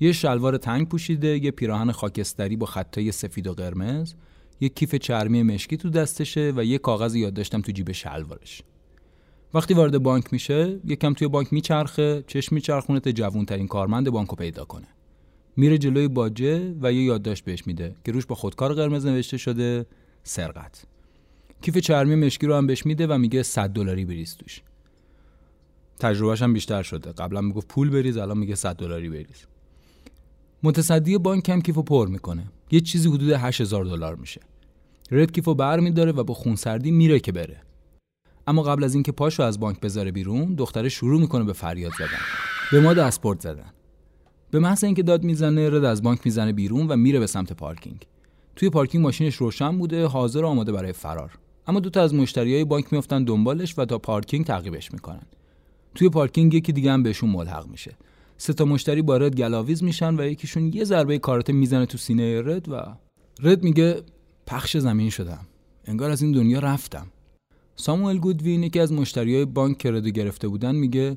یه شلوار تنگ پوشیده یه پیراهن خاکستری با خطای سفید و قرمز یه کیف چرمی مشکی تو دستشه و یه کاغذ یادداشتم تو جیب شلوارش. وقتی وارد بانک میشه یکم توی بانک میچرخه چشم میچرخونه تا جوونترین کارمند بانکو پیدا کنه. میره جلوی باجه و یه یادداشت بهش میده که روش با خودکار قرمز نوشته شده سرقت. کیف چرمی مشکی رو هم بهش میده و میگه 100 دلاری بریز توش. تجربهش هم بیشتر شده. قبلا می‌گفت پول بریز الان میگه 100 دلاری بریز. متصدی بانک هم کیفو پر می‌کنه. یه چیزی حدود 8000 دلار میشه. رد کیفو بر میداره و با خونسردی میره که بره. اما قبل از اینکه پاشو از بانک بذاره بیرون دختره شروع می‌کنه به فریاد زدن. به ما دستبرد زدن. به محض اینکه داد می‌زنه رد از بانک می‌زنه بیرون و میره به سمت پارکینگ. توی پارکینگ ماشینش روشن بوده حاضر و آماده برای فرار. اما دوتا از مشتریای بانک میافتن دنبالش و تا پارکینگ تعقیبش می‌کنن. توی پارکینگ یکی دیگه هم بهشون ملحق میشه. سه تا مشتری با رد گلاویز میشن و یکیشون یه ضربه کاراته می‌زنه تو سینه رد و رد میگه پخش زمین شدم. انگار از این دنیا رفتم. ساموئل گودوین یکی از مشتریای بانک که ردو گرفته بودن میگه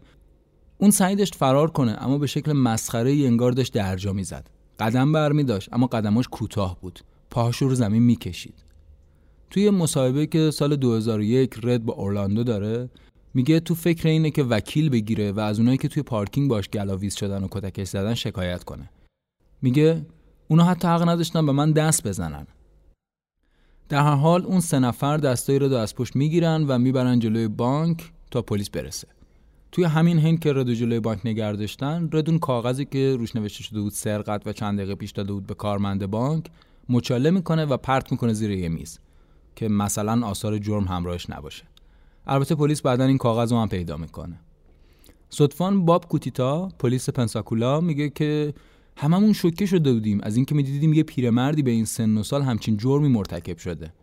اون سعی داشت فرار کنه اما به شکل مسخره انگار داشت درجا می‌زد. قدم برمی داشت اما قدماش کوتاه بود. پاهاش رو زمین می‌کشید. توی مصاحبه که سال 2001 رد با اورلاندو داره میگه تو فکر اینه که وکیل بگیره و از اونایی که توی پارکینگ باش گلاویز شدن و کتکش زدن شکایت کنه. میگه اونا حتی حق نداشتن به من دست بزنن. در هر حال اون سه نفر دستایی رو از پشت می‌گیرن و می‌برن جلوی بانک تا پلیس برسه. توی همین هنگ که ردو جلوی بانک نگه داشتن ردون کاغذی که روش نوشته شده بود سرقت و چند دقیقه پیش داده بود به کارمند بانک مچاله می‌کنه و پرت می‌کنه زیر یه میز که مثلا آثار جرم همراهش نباشه. البته پلیس بعدا این کاغذ رو هم پیدا می‌کنه. صدفان باب کوتیتا پلیس پنساکولا میگه که هممون شوکه شده بودیم. از اینکه می‌دیدیم یه پیرمردی به این سن و سال همچین جرمی مرتکب شده.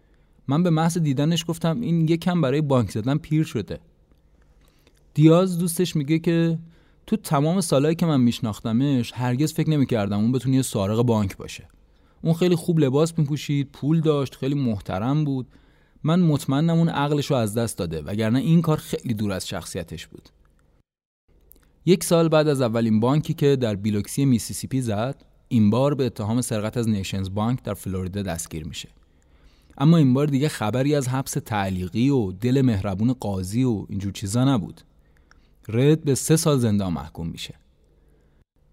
من به محض دیدنش گفتم این یکم برای بانک زدن پیر شده. دیاز دوستش میگه که تو تمام سالهایی که من میشناختمش هرگز فکر نمی‌کردم اون بتونه یه سارق بانک باشه. اون خیلی خوب لباس میپوشید پول داشت خیلی محترم بود. من مطمئنم اون عقلش رو از دست داده وگرنه این کار خیلی دور از شخصیتش بود. یک سال بعد از اولین بانکی که در بیلوکسی میسیسیپی زد این بار به اتهام سرقت از نیشنز بانک در فلوریدا دستگیر میشه. اما این بار دیگه خبری از حبس تعلیقی و دل مهربون قاضی و اینجور چیزا نبود. رد به سه سال زندان محکوم میشه.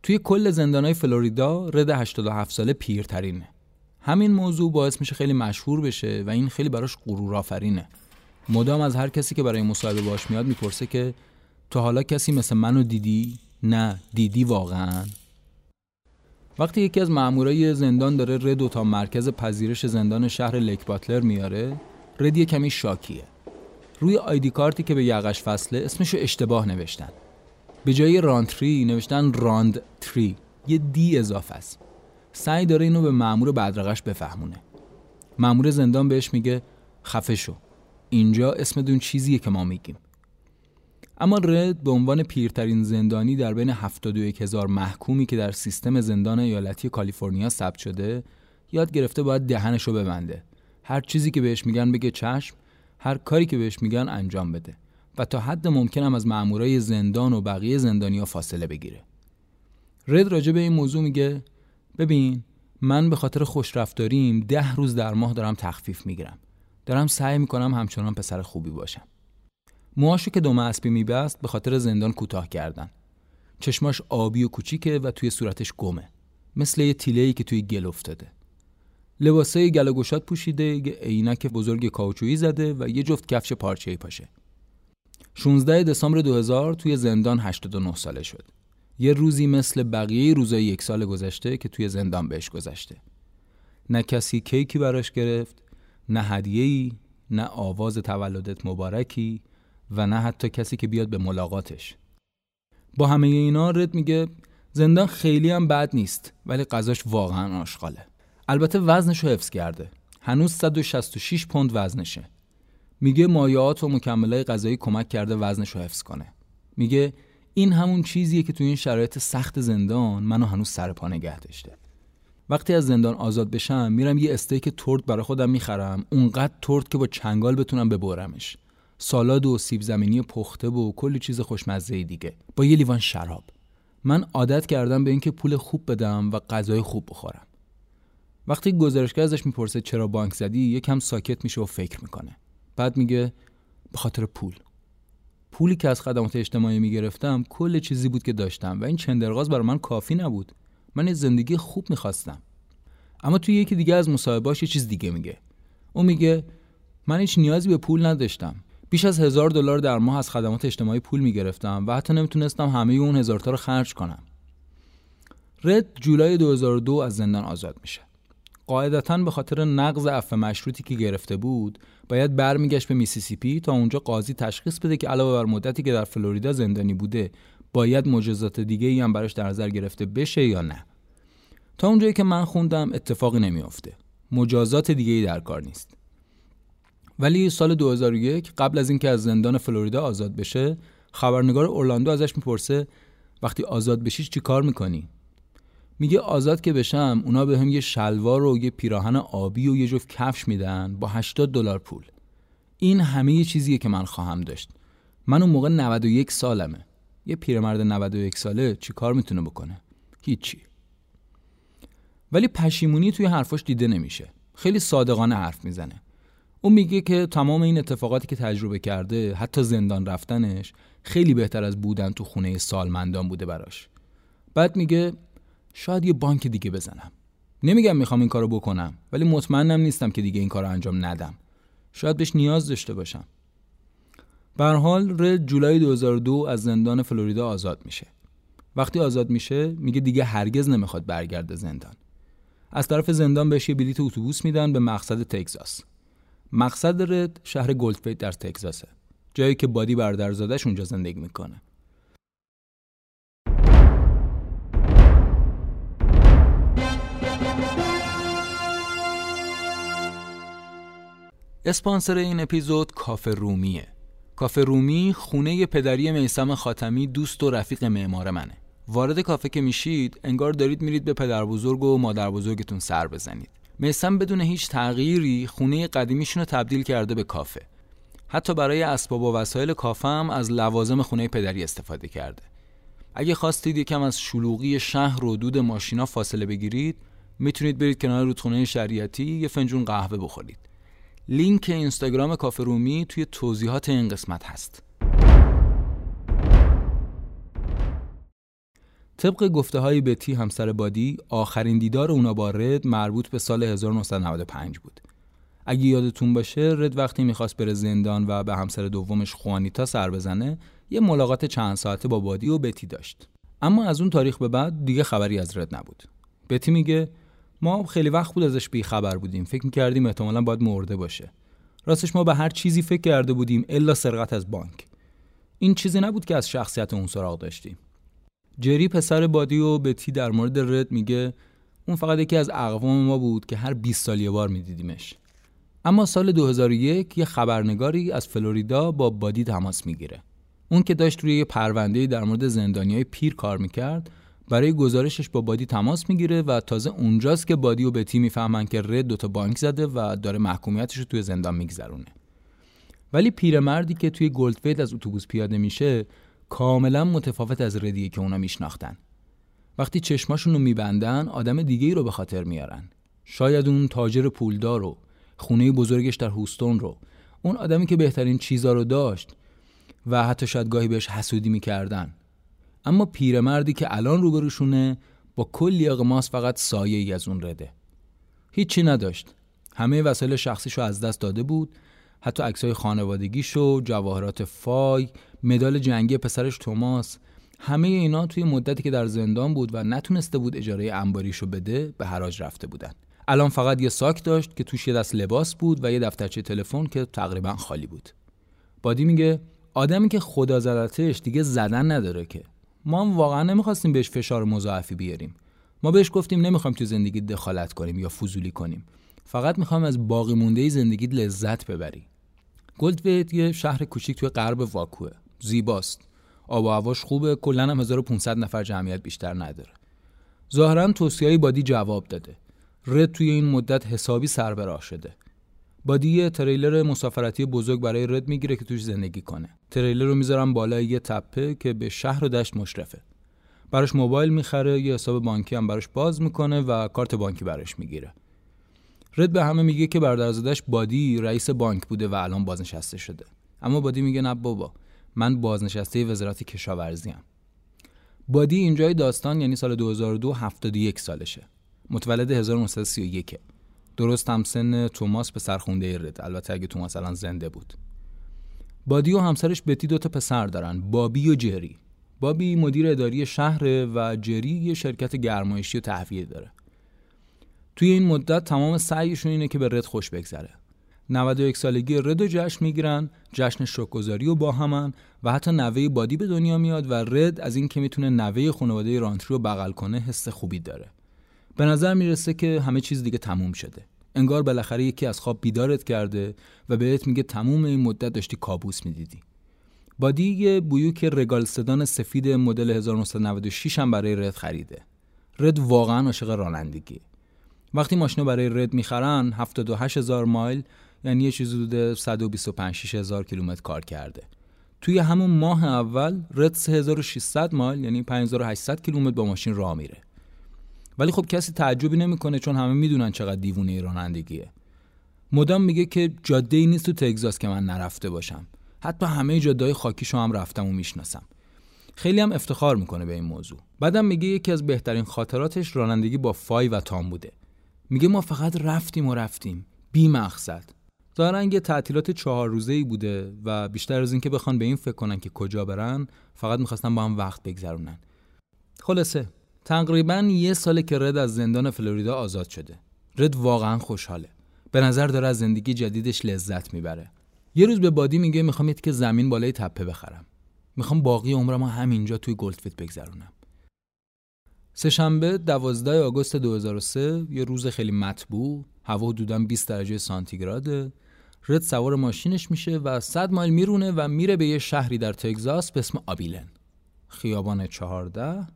توی کل زندانهای فلوریدا رد 87 ساله پیرترینه. همین موضوع باعث میشه خیلی مشهور بشه و این خیلی براش غرور آفرینه مدام از هر کسی که برای مصاحبه باش میاد می‌پرسه که تو حالا کسی مثل منو دیدی؟ نه دیدی واقعا؟ وقتی یکی از مامورای زندان داره رد تا مرکز پذیرش زندان شهر لیک باتلر میاره رد یه کمی شاکیه. روی آیدی کارتی که به یقش فصله اسمشو اشتباه نوشتن. به جای رانتری نوشتن راند تری. یه دی اضافه است. سعی داره اینو به مامور بدرقش بفهمونه. مامور زندان بهش میگه خفه شو. اینجا اسم دون چیزیه که ما میگیم. اما رد به عنوان پیرترین زندانی در بین 71 هزار محکومی که در سیستم زندان ایالتی کالیفرنیا ثبت شده یاد گرفته باید دهنشو ببنده. هر چیزی که بهش میگن بگه چشم هر کاری که بهش میگن انجام بده و تا حد ممکنم از مامورای زندان و بقیه زندانیا فاصله بگیره. رد راجع به این موضوع میگه ببین من به خاطر خوشرفتاریم ده روز در ماه دارم تخفیف می‌گیرم. دارم سعی می‌کنم همچنان پسر خوبی باشم. موهاشو که دم اسبی میبست به خاطر زندان کوتاه کردن. چشماش آبی و کوچیکه و توی صورتش گمه. مثل یه تیله‌ای که توی گل افتاده. لباسای گل گشاد پوشیده یه عینک بزرگ کاوچویی زده و یه جفت کفش پارچه‌ای پاشه. 16 دسامبر 2000 توی زندان 89 ساله شد. یه روزی مثل بقیه روزای یک سال گذشته که توی زندان بهش گذشته. نه کسی کیکی براش گرفت، نه هدیه‌ای، نه آواز تولدت مبارکی و نه حتی کسی که بیاد به ملاقاتش. با همه اینا رد میگه زندان خیلی هم بد نیست ولی غذاش واقعا آشغاله. البته وزنش رو حفظ کرده. هنوز 166 پوند وزنشه. میگه مایعات و مکملای غذایی کمک کرده وزنش رو حفظ کنه. میگه این همون چیزیه که تو این شرایط سخت زندان منو هنوز سر پا نگه داشته. وقتی از زندان آزاد بشم میرم یه استیک تورت برای خودم می‌خرم اونقدر تورت که با چنگال بتونم ببرمش. سالاد و سیب زمینی پخته و کلی چیز خوشمزه دیگه. با یه لیوان شراب. من عادت کردم به اینکه پول خوب بدم و غذای خوب بخورم. وقتی گزارشگر ازش می‌پرسه چرا بانک زدی یکم ساکت میشه و فکر می‌کنه. بعد میگه به خاطر پول. پولی که از خدمات اجتماعی می‌گرفتم کل چیزی بود که داشتم و این چندرغاز برای من کافی نبود. من زندگی خوب می‌خواستم. اما توی یکی دیگه از مصاحبهاش یه چیز دیگه میگه. اون میگه من هیچ نیازی به پول نداشتم. بیش از هزار دلار در ماه از خدمات اجتماعی پول می‌گرفتم و حتی نمی‌تونستم همه اون هزار تا رو خرج کنم. رد جولای 2002 از زندان آزاد میشه. قاعدتا به خاطر نقض عفو مشروطی که گرفته بود باید برمیگشت به میسیسیپی تا اونجا قاضی تشخیص بده که علاوه بر مدتی که در فلوریدا زندانی بوده باید مجازات دیگه ای هم براش در نظر گرفته بشه یا نه. تا اونجایی که من خوندم اتفاقی نمیافته. مجازات دیگه ای در کار نیست. ولی سال 2001 قبل از اینکه از زندان فلوریدا آزاد بشه خبرنگار اورلاندو ازش می‌پرسه وقتی آزاد بشی چی کار می‌کنی؟ میگه آزاد که بشم اونا به هم یه شلوار و یه پیراهن آبی و یه جفت کفش میدن با 80 دلار پول. این همه یه چیزیه که من خواهم داشت. من اون موقع 91 سالمه. یه پیرمرد 91 ساله چی کار می‌تونه بکنه؟ هیچی. ولی پشیمونی توی حرفاش دیده نمیشه. خیلی صادقانه حرف می‌زنه. اون میگه که تمام این اتفاقاتی که تجربه کرده حتی زندان رفتنش خیلی بهتر از بودن تو خونه سالمندان بوده براش. بعد میگه شاید یه بانک دیگه بزنم. نمیگم می‌خوام این کارو بکنم ولی مطمئنم نیستم که دیگه این کارو انجام ندم. شاید بهش نیاز داشته باشم. به حال رد جولای 2002 از زندان فلوریدا آزاد میشه. وقتی آزاد میشه میگه دیگه هرگز نمی‌خواد برگرده زندان. از طرف زندان بهش یه بلیت اتوبوس میدن به مقصد تگزاس. مقصد رد شهر گلدفیت در تگزاسه. جایی که بادی برادرزادش اونجا زندگی می‌کنه. اسپانسر این اپیزود کافه رومیه. کافه رومی خونه پدری میسم خاتمی دوست و رفیق معمار منه. وارد کافه که میشید انگار دارید میرید به پدر بزرگ و مادر بزرگتون سر بزنید. میسم بدون هیچ تغییری خونه قدیمیشون رو تبدیل کرده به کافه. حتی برای اسباب و وسایل کافه هم از لوازم خونه پدری استفاده کرده. اگه خواستید یکم از شلوغی شهر و دود ماشینا فاصله بگیرید می‌تونید برید کنار رودخونه شریعتی یه فنجون قهوه بخورید. لینک اینستاگرام کافه رومی توی توضیحات این قسمت هست. طبق گفته های بتی همسر بادی آخرین دیدار اونا با رد مربوط به سال 1995 بود. اگه یادتون باشه رد وقتی می‌خواست بره زندان و به همسر دومش خوانیتا سر بزنه یه ملاقات چند ساعته با بادی و بتی داشت. اما از اون تاریخ به بعد دیگه خبری از رد نبود. بتی میگه ما خیلی وقت بود ازش بی خبر بودیم. فکر می‌کردیم احتمالا باید مرده باشه. راستش ما به هر چیزی فکر کرده بودیم الا سرقت از بانک. این چیزی نبود که از شخصیت اون سراغ داشتیم. جری پسر بادی و بتی در مورد رد میگه اون فقط یکی از اقوام ما بود که هر 20 سال یه بار میدیدیمش. اما سال 2001 یه خبرنگاری از فلوریدا با بادی تماس می‌گیره. اون که داشت روی یه پرونده در مورد زندانیای پیر کار می‌کرد برای گزارشش با بادی تماس می‌گیره و تازه اونجاست که بادی و بتی می‌فهمن که رد دوتا بانک زده و داره محکومیتش رو توی زندان میگذرونه. ولی پیرمردی که توی گلدفید از اتوبوس پیاده میشه کاملا متفاوت از ردیه که اونا میشناختن. وقتی چشماشون رو میبندن آدم دیگه ای رو به خاطر میارن. شاید اون تاجر پولدار رو خونه بزرگش در هوستون رو. اون آدمی که بهترین چیزا رو داشت و حتی شاید گاهی بهش حسودی می‌کردن. اما پیرمردی که الان روبروشونه با کلی اقماس فقط سایه ای از اون رده. هیچی نداشت. همه وسایل شخصیشو از دست داده بود. حتی عکسای خانوادگیش و جواهرات فای مدال جنگی پسرش توماس همه اینا توی مدتی که در زندان بود و نتونسته بود اجاره انباریشو بده به حراج رفته بودن. الان فقط یه ساک داشت که توش یه دست لباس بود و یه دفترچه تلفن که تقریبا خالی بود. بادی میگه آدمی که خدا زدتش دیگه زدن نداره که. ما هم واقعا نمی‌خواستیم بهش فشار مضاعفی بیاریم. ما بهش گفتیم نمی‌خوایم تو زندگی دخالت کنیم یا فضولی کنیم. فقط می‌خوام از باقی مونده زندگیت لذت ببری. گلدویت یه شهر کوچیک توی غرب واکوه. زیباست. آب و هواش خوبه. کلا هم 1500 نفر جمعیت بیشتر نداره. ظاهرا توصیه‌ای بادی جواب داده. رد توی این مدت حسابی سربراه شده. بادی یه تریلر مسافرتی بزرگ برای رد می‌گیره که توش زندگی کنه. تریلر رو می‌ذارم بالای یه تپه که به شهر و دشت مشرفه. براش موبایل می‌خره یه حساب بانکی هم براش باز می‌کنه و کارت بانکی براش می‌گیره. رد به همه میگه که برادرزادش بادی رئیس بانک بوده و الان بازنشسته شده. اما بادی میگه نه بابا من بازنشسته وزارت کشاورزی ام. بادی اینجای داستان یعنی سال 2002 71 سالشه. متولد 1931 درست هم سن توماس به سرخونده رد. البته اگه توماس الان زنده بود. بادی و همسرش بتی دوتا پسر دارن بابی و جری. بابی مدیر اداری شهر و جری یه شرکت گرمایشی و تهویه داره. توی این مدت تمام سعیشون اینه که به رد خوش بگذره. 91 سالگی رد و جشن می‌گیرن جشن شکرگزاری و با همن و حتی نوه بادی به دنیا میاد و رد از این که می‌تونه نوه خانواده رانتری رو بغل کنه حس خوبی داره. به نظر می‌رسه که همه چیز دیگه تموم شده. انگار بالاخره یکی از خواب بیدارت کرده و بهت میگه تموم این مدت داشتی کابوس می‌دیدی. بادی یه بیوک رگال سدان سفید مدل 1996 هم برای رد خریده. رد واقعا عاشق رانندگی وقتی ماشینو برای رد می‌خرن 78 هزار مایل یعنی یه چیزی حدود 125 هزار کیلومتر کار کرده. توی همون ماه اول رد 3600 مایل یعنی 5800 کیلومتر با ماشین راه میره. ولی خب کسی تعجبی نمی‌کنه چون همه می‌دونن چقدر دیوونه رانندگیه. مدام میگه که جاده ای نیست تو تگزاس که من نرفته باشم. حتی همه جاده خاکیشو هم رفتم و می‌شناسم. خیلی هم افتخار می‌کنه به این موضوع. بعدم میگه یکی از بهترین خاطراتش رانندگی با فای و تام بوده. میگه ما فقط رفتیم و رفتیم. بی مقصد. ظاهرا یه تعطیلات چهار روزه ای بوده و بیشتر از اینکه بخوان به این فکر کنن که کجا برن فقط می‌خواستن با هم وقت بگذرونن. خلاصه تقریبا یه ساله که رد از زندان فلوریدا آزاد شده. رد واقعا خوشحاله. به نظر داره از زندگی جدیدش لذت می‌بره. یه روز به بادی میگه می‌خوام که زمین بالای تپه بخرم. می‌خوام باقی عمرم همینجا توی گلدفیت بگذرونم. سهشنبه 12 آگوست 2003 یه روز خیلی مطبوع. هوا حدودا 20 درجه سانتیگراده رد سوار ماشینش میشه و 100 مایل میرونه و میره به یه شهری در تگزاس به اسم آبیلن. خیابان 14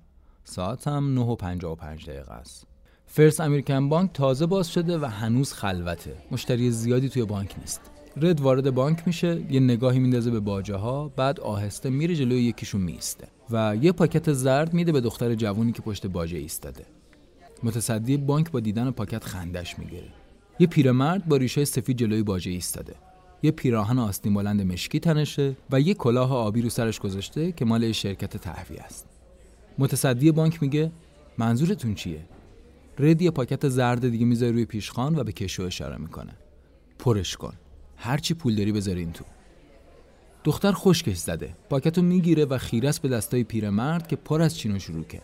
ساعت هم 9 و 55 دقیقه است. فرس امریکن بانک تازه باز شده و هنوز خلوته. مشتری زیادی توی بانک نیست. رد وارد بانک میشه یه نگاهی میندازه به باجه ها بعد آهسته میره جلوی یکیشون میسته و یه پاکت زرد میده به دختر جوونی که پشت باجه ایستاده. متصدی بانک با دیدن پاکت خندش می‌گیره. یه پیرمرد با ریشه سفید جلوی باجه ایستاده. یه پیراهن آستین بلند مشکی تنشه و یه کلاه آبی رو سرش گذاشته که مال شرکت تهویه است. متصدی بانک میگه منظورتون چیه؟ رد یه پاکت زرد دیگه می‌ذاره روی پیشخان و به کشو اشاره می‌کنه. پرش کن. هرچی پول داری بذار این تو. دختر خشکش زده. پاکتو می‌گیره و خیرس به دستای پیرمرد که پر از چین و شروکه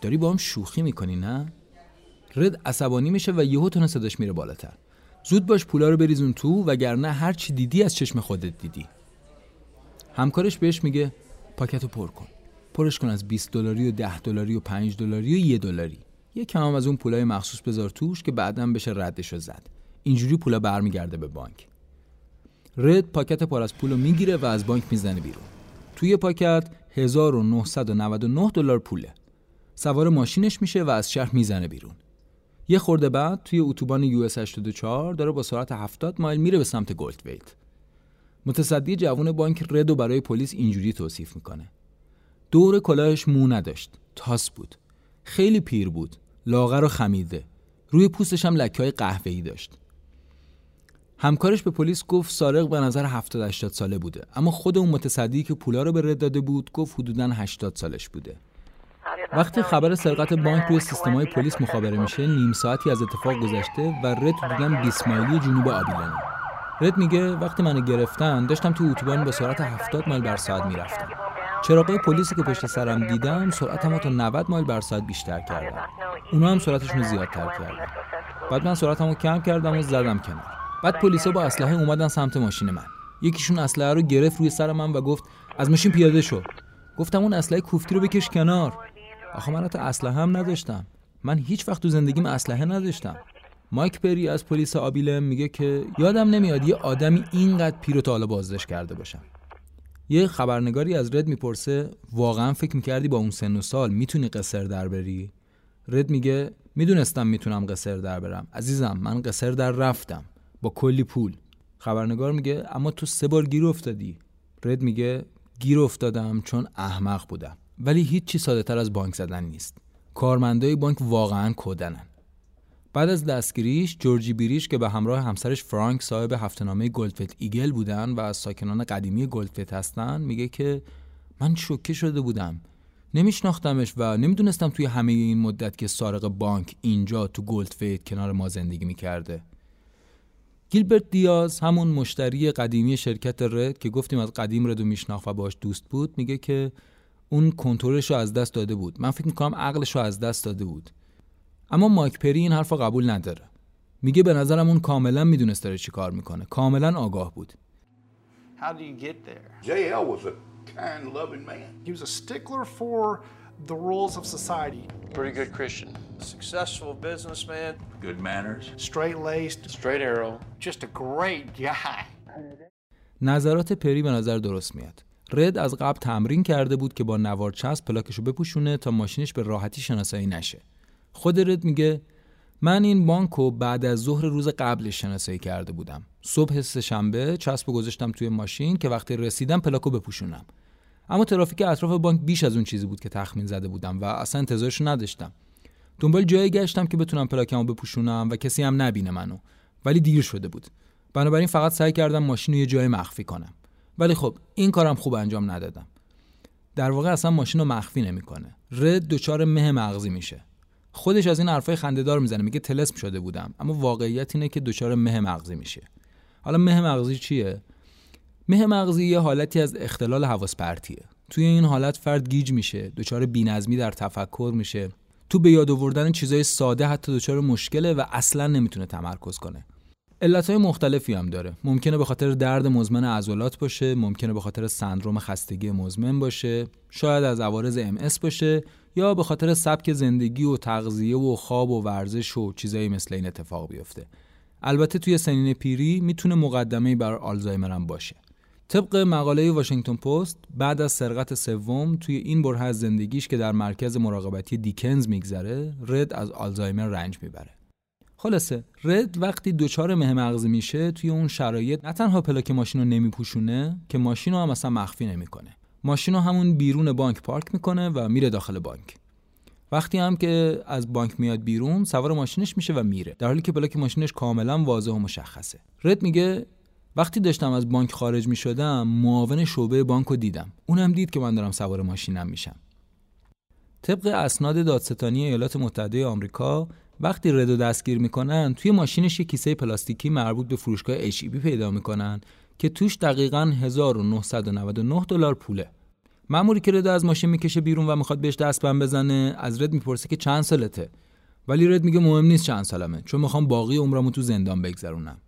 داری با هم شوخی می‌کنی نه؟ رد عصبانی میشه و یهو تونه صداش میره بالاتر. زود باش پولا رو بریزون تو وگرنه هر چی دیدی از چشم خودت دیدی. همکارش بهش میگه پاکتو پر کن. پرش کن از 20 دلاری و 10 دلاری و 5 دلاری و 1 دلاری. یه کم از اون پولای مخصوص بذار توش که بعدا بشه ردشو زد. اینجوری پولا برمیگرده به بانک. رد پاکت پر از پول رو می‌گیره و از بانک می‌زنه بیرون. توی پاکت 1999 دلار پوله. سوار ماشینش میشه و از شهر می‌زنه بیرون. یه خورده بعد توی اتوبان US 84 داره با سرعت 70 مایل میره به سمت گلدویت متصدی جوون بانک ردو برای پلیس اینجوری توصیف می‌کنه. دور کلاهش مو نداشت. تاس بود. خیلی پیر بود. لاغر و خمیده. روی پوستش هم لکه های قهوه‌ای داشت. همکارش به پلیس گفت سارق به نظر 70 80 ساله بوده. اما خود اون متصدی که پولا رو به رد داده بود گفت حدودا 80 سالش بوده. وقتی خبر سرقت بانک روی سیستم‌های پلیس مخابره میشه نیم ساعتی از اتفاق گذشته و رد حدودا 20 مایلی جنوب آبیلنه رد میگه وقتی منو گرفتن داشتم تو اتوبان با سرعت 70 مایل بر ساعت می‌رفتم. چراغای پلیسی که پشت سرم دیدم سرعتمو تا 90 مایل بر ساعت بیشتر کردم اونا هم سرعتشون زیادتر کردن. بعد من سرعتمو کم کردم و زدم کنار. بعد پلیسا با اسلحه اومدن سمت ماشین من. یکیشون اسلحه رو گرفت روی سر من و گفت از ماشین پیاده شو. گفتم اون اسلحه کوفتی رو بکش کنار. آخه من حتی اسلحه هم نداشتم. من هیچ وقت تو زندگیم اسلحه نداشتم. مایک پری از پلیس آبیلم میگه که یادم نمیاد یه آدمی اینقدر پیر و تا بازداشت کرده باشم. یه خبرنگاری از رد می‌پرسه واقعا فکر می‌کردی با اون سن و سال می‌تونی قصر در بری؟ رد میگه می‌دونستم می‌تونم قصر در برم. عزیزم من قصر در رفتم با کلی پول. خبرنگار میگه اما تو سه بار گیر افتادی. رد میگه گیر افتادم چون احمق بودم ولی هیچ چی ساده تر از بانک زدن نیست. کارمندای بانک واقعا کودنن. بعد از دستگیریش جورجی بیریش که به همراه همسرش فرانک صاحب هفته‌نامه گلدفت ایگل بودن و از ساکنان قدیمی گلدفت هستن میگه که من شوکه شده بودم. نمیشناختمش و نمی‌دونستم توی همه این مدت که سارق بانک اینجا تو گلدفیت کنار ما زندگی می‌کرده. گیلبرت دیاز همون مشتری قدیمی شرکت رد که گفتیم از قدیم ردو میشناخت و باش دوست بود میگه که اون کنترلش رو از دست داده بود. من فکر می‌کنم عقلش رو از دست داده بود. اما مایک پری این حرف قبول نداره میگه به نظرم اون کاملا می‌دونست داره چی کار می‌کنه کاملا آگاه بود How do you get there? JL was a kind, loving man. He was a stickler for the rules of society. Pretty good Christian. Successful businessman. Good manners. Straight laced, Straight arrow. just a great guy. نظرات پری به نظر درست میاد رد از قبل تمرین کرده بود که با نوار چسب پلاکشو بپوشونه تا ماشینش به راحتی شناسایی نشه خود رد میگه من این بانکو بعد از ظهر روز قبلش شناسایی کرده بودم. صبح شنبه چسب گذاشتم توی ماشین که وقتی رسیدم پلاکو بپوشونم. اما ترافیک اطراف بانک بیش از اون چیزی بود که تخمین زده بودم و اصلا انتظارشو نداشتم. دنبال جایی گشتم که بتونم پلاکمو بپوشونم و کسی هم نبینه منو. ولی دیر شده بود. بنابراین فقط سعی کردم ماشین رو یه جای مخفی کنم. ولی خب این کارم خوب انجام ندادم. در واقع اصلا ماشین رو مخفی نمی‌کنه. رد دچار مه مغزی میشه. خودش از این حرفای خندهدار می‌زنه میگه تلسم شده بودم. اما واقعیت اینه که دچار مه مغزی میشه. حالا مه مغزی چیه؟ مه مغزی یه حالتی از اختلال حواس پرتیه توی این حالت فرد گیج میشه دچار بی‌نظمی در تفکر میشه. تو به یاد آوردن چیزای ساده حتی دچار مشکله و اصلا نمی‌تونه تمرکز کنه. علتهای مختلفی هم داره. ممکنه به خاطر درد مزمن عضلات باشه ممکنه به خاطر سندروم خستگی مزمن باشه شاید از عوارض ام باشه. یا به خاطر سبک زندگی و تغذیه و خواب و ورزش و چیزایی مثل این اتفاق بیفته. البته توی سنین پیری می‌تونه مقدمه بر آلزایمر هم باشه. طبق مقاله واشنگتن پست بعد از سرقت سوم توی این بره از زندگیش که در مرکز مراقبتی دیکنز میگذره رد از آلزایمر رنج می‌بره. خلاصه رد وقتی دچار مه مغزی میشه توی اون شرایط نه تنها پلاک ماشین رو نمیپوشونه که ماشین رو هم اصلا مخفی نمی‌کنه. ماشین رو همون بیرون بانک پارک می‌کنه و میره داخل بانک. وقتی هم که از بانک میاد بیرون سوار ماشینش میشه و میره. در حالی که پلاک ماشینش کاملا واضح و مشخصه. رد میگه وقتی داشتم از بانک خارج می‌شدم معاون شعبه بانک رو دیدم. اونم دید که من دارم سوار ماشینم میشم. طبق اسناد دادستانی ایالات متحده آمریکا وقتی ردو دستگیر می‌کنن توی ماشینش یه کیسه پلاستیکی مربوط به فروشگاه HEB پیدا می‌کنن که توش دقیقا 1999 دلار پوله. ماموری که ردو از ماشین می‌کشه بیرون و می‌خواد بهش دست بند بزنه از رد می‌پرسه که چند سالته. ولی رد میگه مهم نیست چند سالمه چون می‌خوام باقی عمرمو تو زندان بگذرونم.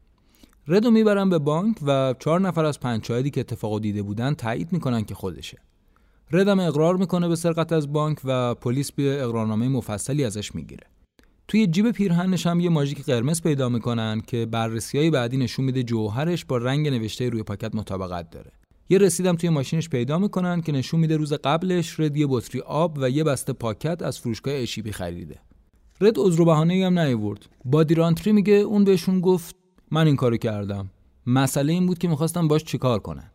ردو می‌برن به بانک و چهار نفر از پنج شاهدی که اتفاقو دیده بودن تایید می‌کنن که خودشه. ردم اقرار می‌کنه به سرقت از بانک و پلیس به اقرارنامه مفصلی ازش می‌گیره. توی جیب پیرهنش هم یه ماژیک قرمز پیدا می‌کنن که بررسی های بعدی نشون میده جوهرش با رنگ نوشته روی پاکت مطابقت داره. یه رسیدم توی ماشینش پیدا می‌کنن که نشون میده روز قبلش رد یه بطری آب و یه بسته پاکت از فروشگاه اشیبی خریده. رد عذر بهانه هم نیورد بادیرانتری میگه اون بهشون گفت من این کارو کردم. مسئله این بود که می‌خواستم باش چیکار کنن.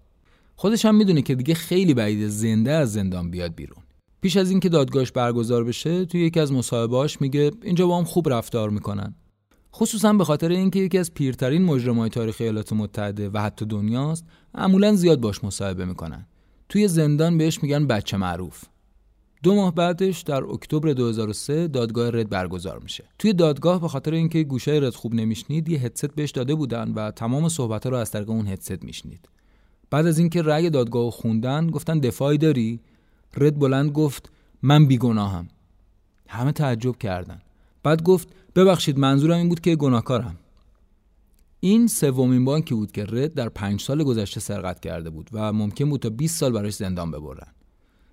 خودش هم می‌دونه که دیگه خیلی بعید زنده از زندان بیاد بیرون. پیش از اینکه دادگاهش برگزار بشه توی یکی از مصاحبه‌هاش میگه اینجا با هم خوب رفتار می‌کنن. خصوصا به خاطر اینکه یکی از پیرترین مجرمای تاریخ ایالات متحده و حتی دنیاست معمولا زیاد باش مصاحبه می‌کنن. توی زندان بهش میگن بچه معروف. دو ماه بعدش در اکتبر 2003 دادگاه رد برگزار میشه. توی دادگاه به خاطر اینکه گوشه رد خوب نمیشنید یه هدست بهش داده بودن و تمام صحبت رو از طریق اون هدست میشنید. بعد از اینکه رأی دادگاه خوندن گفتن دفاعی داری؟ رد بلند گفت من بیگناهم. همه تعجب کردن بعد گفت ببخشید منظورم این بود که گناهکارم. این سومین بانکی بود که رد در پنج سال گذشته سرقت کرده بود و ممکن بود تا 20 سال براش زندان ببرن.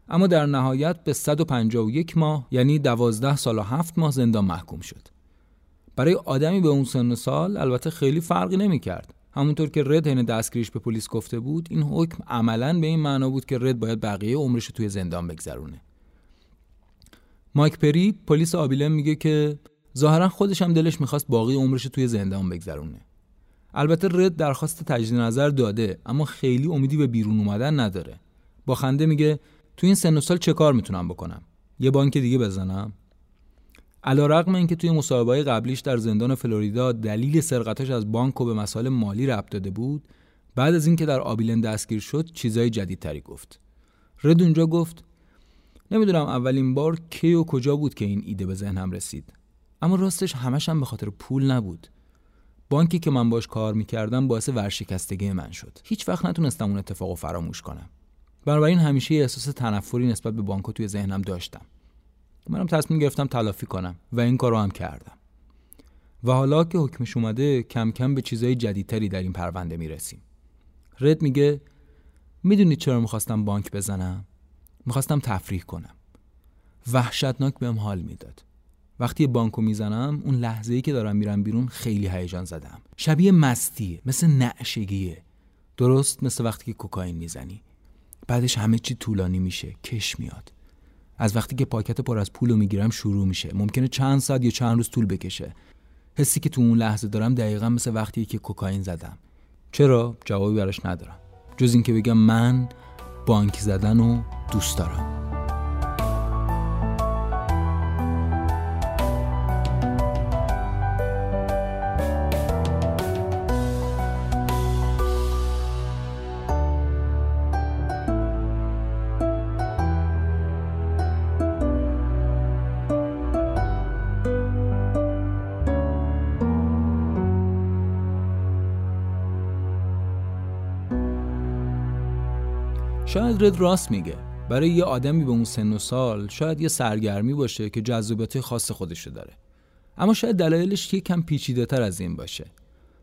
اما در نهایت به 151 ماه یعنی 12 سال و 7 ماه زندان محکوم شد. برای آدمی به اون سن سال البته خیلی فرقی نمی کرد همونطور که رد حین دستگیریش به پلیس گفته بود این حکم عملا به این معنا بود که رد باید بقیه عمرش توی زندان بگذرونه. مایک پری پلیس آبیلن میگه که ظاهرا خودش هم دلش می‌خواست باقی عمرش توی زندان بگذرونه. البته رد درخواست تجدید نظر داده اما خیلی امیدی به بیرون اومدن نداره. با خنده میگه تو این سن و سال چه کار می‌تونم بکنم؟ یه بانک دیگه بزنم؟ علا رقم اینکه توی مصاحبه قبلیش در زندان فلوریدا دلیل سرقتش از بانک و به مسائل مالی ربط داده بود بعد از اینکه در آبیلن دستگیر شد چیزای جدیدتری گفت. رد اونجا گفت نمی‌دونم اولین بار کی و کجا بود که این ایده به ذهنم رسید. اما راستش همش هم به خاطر پول نبود. بانکی که من باش کار می‌کردم باعث ورشکستگی من شد. هیچ وقت نتونستم اون اتفاق رو فراموش کنم. بنابراین همیشه احساس تنفری نسبت به بانک توی ذهنم داشتم. منم تصمیم گرفتم تلافی کنم و این کار رو هم کردم. و حالا که حکمش اومده کم کم به چیزای جدیدتری در این پرونده می‌رسیم. رد میگه می‌دونید چرا می‌خواستم بانک بزنم؟ می‌خواستم تفریح کنم. وحشتناک بهم حال می‌داد. وقتی بانکو می‌زنم اون لحظه ای که دارم میرم بیرون خیلی هیجان زدم. شبیه مستیه مثل نعشگیه. درست مثل وقتی که کوکائین می‌زنی. بعدش همه چی طولانی میشه کش میاد. از وقتی که پاکت پر از پول رو می‌گیرم شروع میشه. ممکنه چند ساعت یا چند روز طول بکشه. حسی که تو اون لحظه دارم دقیقا مثل وقتی که کوکائین زدم. چرا؟ جوابی براش ندارم. جز اینکه بگم من بانک زدن رو دوست دارم. شاید رد راست میگه. برای یه آدمی به اون سن و سال شاید یه سرگرمی باشه که جذابیت خاص خودشو داره. اما شاید دلایلش کم پیچیده تر از این باشه.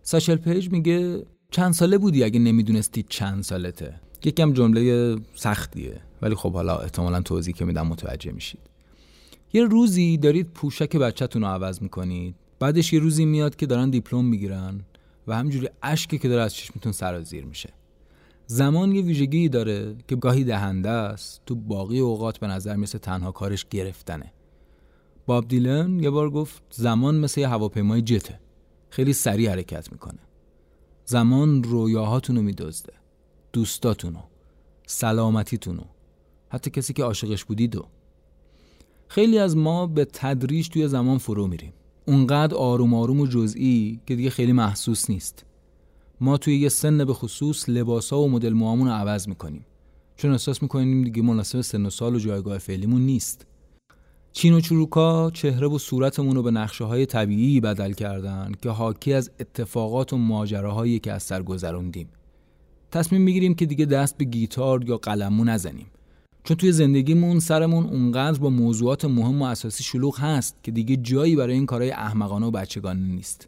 ساشل پیج میگه چند ساله بودی اگه نمی‌دونستی چند سالته؟ یکم جمله سختیه. ولی خب حالا احتمالا توضیح که میدم متوجه میشید. یه روزی دارید پوشک بچهتون رو عوض می‌کنید. بعدش یه روزی میاد که دارن دیپلم می‌گیرن و همجوری اشکی که داره از چشمتون سرازیر میشه. زمان یه ویژگی داره که گاهی دهنده است. تو باقی اوقات به نظر مثل تنها کارش گرفتنه. باب دیلن یه بار گفت زمان مثل یه هواپیمای جته. خیلی سریع حرکت می‌کنه. زمان رویاهاتونو میدزده. دوستاتونو. سلامتیتونو. حتی کسی که عاشقش بودید و خیلی از ما به تدریج توی زمان فرو میریم. اونقدر آروم آروم و جزئی که دیگه خیلی محسوس نیست. ما توی یه سن به خصوص لباسا و مدل موامون رو عوض می‌کنیم. چون احساس می‌کنیم دیگه مناسب سن و سال و جایگاه فعلیمون نیست. چین و چروکا چهره و صورتمون رو به نقشه های طبیعی بدل کردن که حاکی از اتفاقات و ماجراهایی که از سر گذروندیم. تصمیم می‌گیریم که دیگه دست به گیتار یا قلمو نزنیم. چون توی زندگیمون سرمون اونقدر با موضوعات مهم و اساسی شلوغ هست که دیگه جایی برای این کارهای احمقانه و بچگانه نیست.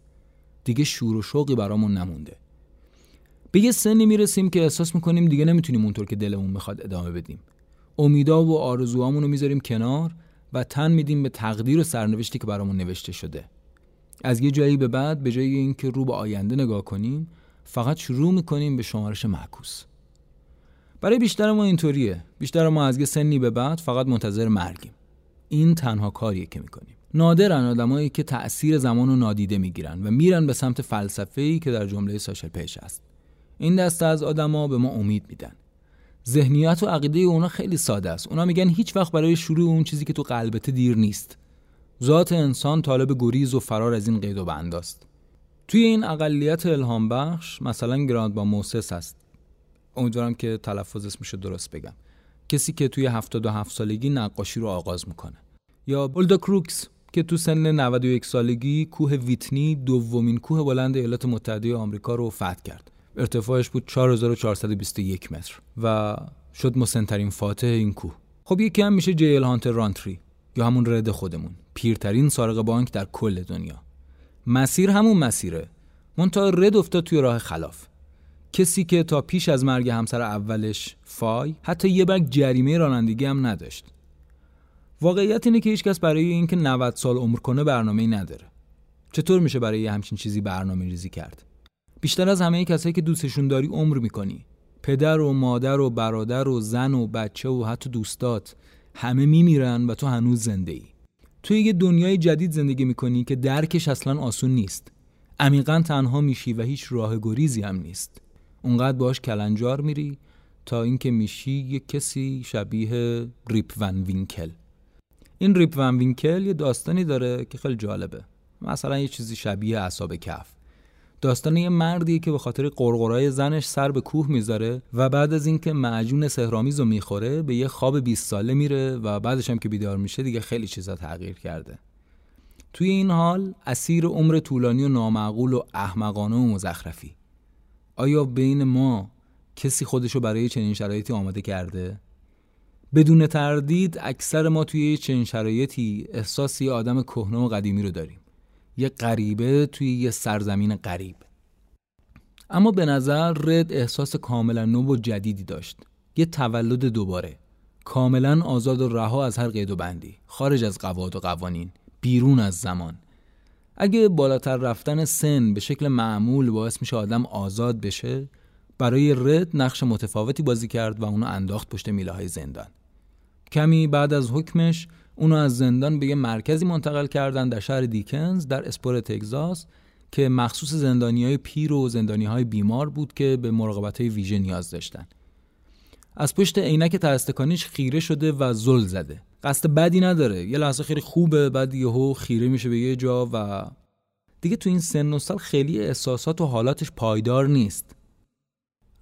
دیگه شور و شوقی برامون نمونده. به یه سنی می‌رسیم که احساس می‌کنیم دیگه نمی‌تونیم اونطور که دلمون می‌خواد ادامه بدیم. امیدا و آرزوهامون رو می‌ذاریم کنار و تن میدیم به تقدیر و سرنوشتی که برامون نوشته شده. از یه جایی به بعد به جای اینکه رو به آینده نگاه کنیم فقط شروع می‌کنیم به شمارش معکوس. برای بیشتر ما اینطوریه. بیشتر ما از یه سنی به بعد فقط منتظر مرگیم. این تنها کاریه که می‌کنیم. نادرن آدمایی که تأثیر زمان رو نادیده می‌گیرن و میرن به سمت فلسفه‌ای که در جمله ساشل پیش است این دسته از آدما به ما امید میدن. ذهنیت و عقیده اونا خیلی ساده است. اونا میگن هیچ وقت برای شروع اون چیزی که تو قلبت دیر نیست. ذات انسان طالب گریز و فرار از این قید و بند است توی این اقلیت الهام بخش مثلا گرندما موسس هست. امیدوارم که تلفظ اسمش درست بگم. کسی که توی 77 سالگی نقاشی رو آغاز می‌کنه. یا هولدا کروکس که تو سن 91 سالگی کوه ویتنی دومین کوه بلند ایالات متحده آمریکا رو فتح کرد. ارتفاعش بود 4421 متر و شد مسنترین فاتح این کوه. خب یکی هم میشه جیل هانتر رانتری یا همون رد خودمون پیرترین سارق بانک در کل دنیا. مسیر همون مسیره. منتها رد افتاد توی راه خلاف. کسی که تا پیش از مرگ همسر اولش فای حتی یه برگ جریمه رانندگی هم نداشت. واقعیت اینه که هیچکس برای اینکه 90 سال عمر کنه برنامه نداره. چطور میشه برای همچین چیزی برنامه ریزی کرد؟ بیشتر از همه کسایی که دوستشون داری عمر می‌کنی. پدر و مادر و برادر و زن و بچه و حتی دوستات همه میمیرن و تو هنوز زنده ای توی یه دنیای جدید زندگی می‌کنی که درکش اصلا آسون نیست. عمیقا تنها میشی و هیچ راه گریزی هم نیست. اونقدر باش کلنجار میری تا اینکه میشی یه کسی شبیه ریپ ون وینکل. این ریپ ون وینکل یه داستانی داره که خیلی جالبه. مثلا یه چیزی شبیه اصاب کف. داستان یه مردیه که به خاطر قرقرای زنش سر به کوه می‌ذاره و بعد از اینکه معجون سهرامیز رو می‌خوره به یه خواب 20 ساله میره و بعدش هم که بیدار میشه دیگه خیلی چیزا تغییر کرده. توی این حال اسیر عمر طولانی و نامعقول و احمقانه و مزخرفی. آیا بین ما کسی خودشو برای چنین شرایطی آماده کرده؟ بدون تردید اکثر ما توی چنین شرایطی احساس یه آدم کهنه و قدیمی رو داریم. یه غریبه توی یه سرزمین غریب. اما به نظر رد احساس کاملا نو و جدیدی داشت. یه تولد دوباره. کاملا آزاد و رها از هر قید و بندی. خارج از قواعد و قوانین. بیرون از زمان. اگه بالاتر رفتن سن به شکل معمول باعث میشه آدم آزاد بشه برای رد نقش متفاوتی بازی کرد و اونو انداخت پشت میله های زندان. کمی بعد از حکمش اونو از زندان به یه مرکزی منتقل کردن در شهر دیکنز در اسپور تگزاس که مخصوص زندانی های پیر و زندانی های بیمار بود که به مراقبت های ویژه نیاز داشتن. از پشت عینک ترستکانیش خیره شده و زل زده. قصد بدی نداره. یه لحظه خیلی خوبه بعد یهو خیره میشه به یه جا و دیگه تو این سن و سال خیلی احساسات و حالاتش پایدار نیست.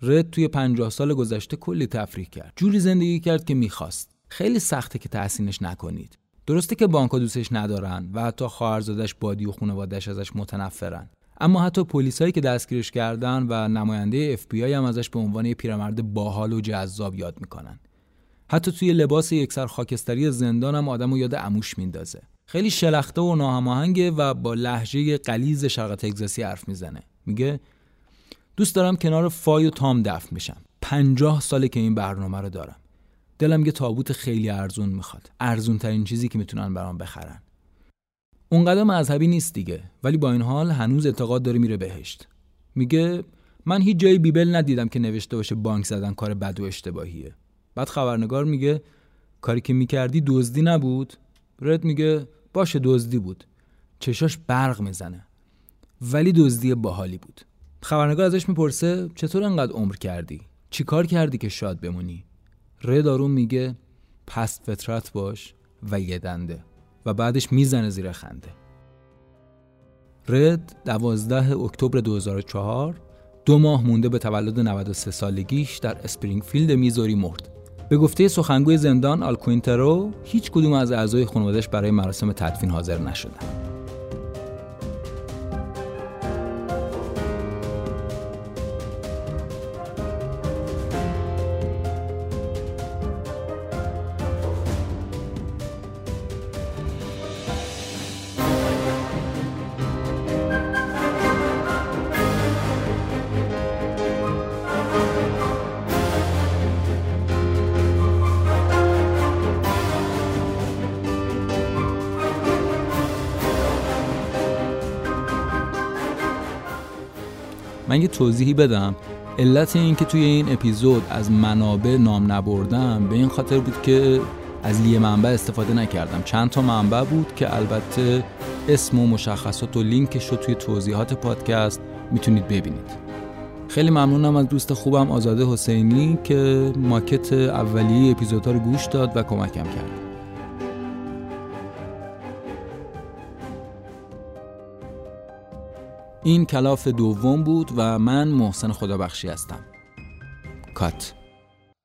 رد توی پنجاه سال گذشته کلی تفریح کرد. جوری زندگی کرد که می‌خواست. خیلی سخته که تحسینش نکنید. درسته که بانکا دوستش ندارن و حتی خواهرزادش بادی و خانوادهش ازش متنفرن. اما حتی پلیسایی که دستگیرش کردن و نماینده اف بی هم ازش به عنوان یه پیرمرد باحال و جذاب یاد می‌کنن. حتی توی لباس یکسر خاکستری زندان هم آدمو یاد عموش میندازه. خیلی شلخته و ناهماهنگه و با لحجه قلیز شرق تگزاسی حرف می‌زنه. میگه دوست دارم کنار فای و تام دفن میشم پنجاه ساله که این برنامه رو دارم. دلم یه تابوت خیلی ارزون می‌خواد. ارزون ترین چیزی که می‌تونن برام بخرن. اونقدر مذهبی نیست دیگه ولی با این حال هنوز اعتقاد داره میره بهشت. میگه من هیچ جای بیبل ندیدم که نوشته باشه بانک زدن کار بد و اشتباهیه. بعد خبرنگار میگه کاری که می‌کردی دزدی نبود. رد میگه باشه دزدی بود. چشاش برق می‌زنه. ولی دزدی باحالی بود. خبرنگار ازش می‌پرسه چطور انقدر عمر کردی؟ چی کار کردی که شاد بمونی؟ رد آروم میگه پست فطرت باش و یه دنده و بعدش می‌زنه زیر خنده رد دوازده اکتبر 2004 دو ماه مونده به تولد 93 سالگیش در اسپرینگفیلد میزوری مرد به گفته سخنگوی زندان آلکوینترو هیچ کدوم از اعضای خانوادش برای مراسم تدفین حاضر نشدند. بدم. علت این که توی این اپیزود از منابع نام نبردم به این خاطر بود که از یه منبع استفاده نکردم. چند تا منبع بود که البته اسم و مشخصات و لینکش رو توی توضیحات پادکست می‌تونید ببینید. خیلی ممنونم از دوست خوبم آزاده حسینی که ماکت اولیه اپیزودها رو گوش داد و کمکم کرد. این کلاف دوم بود و من محسن خدابخشی هستم. کات.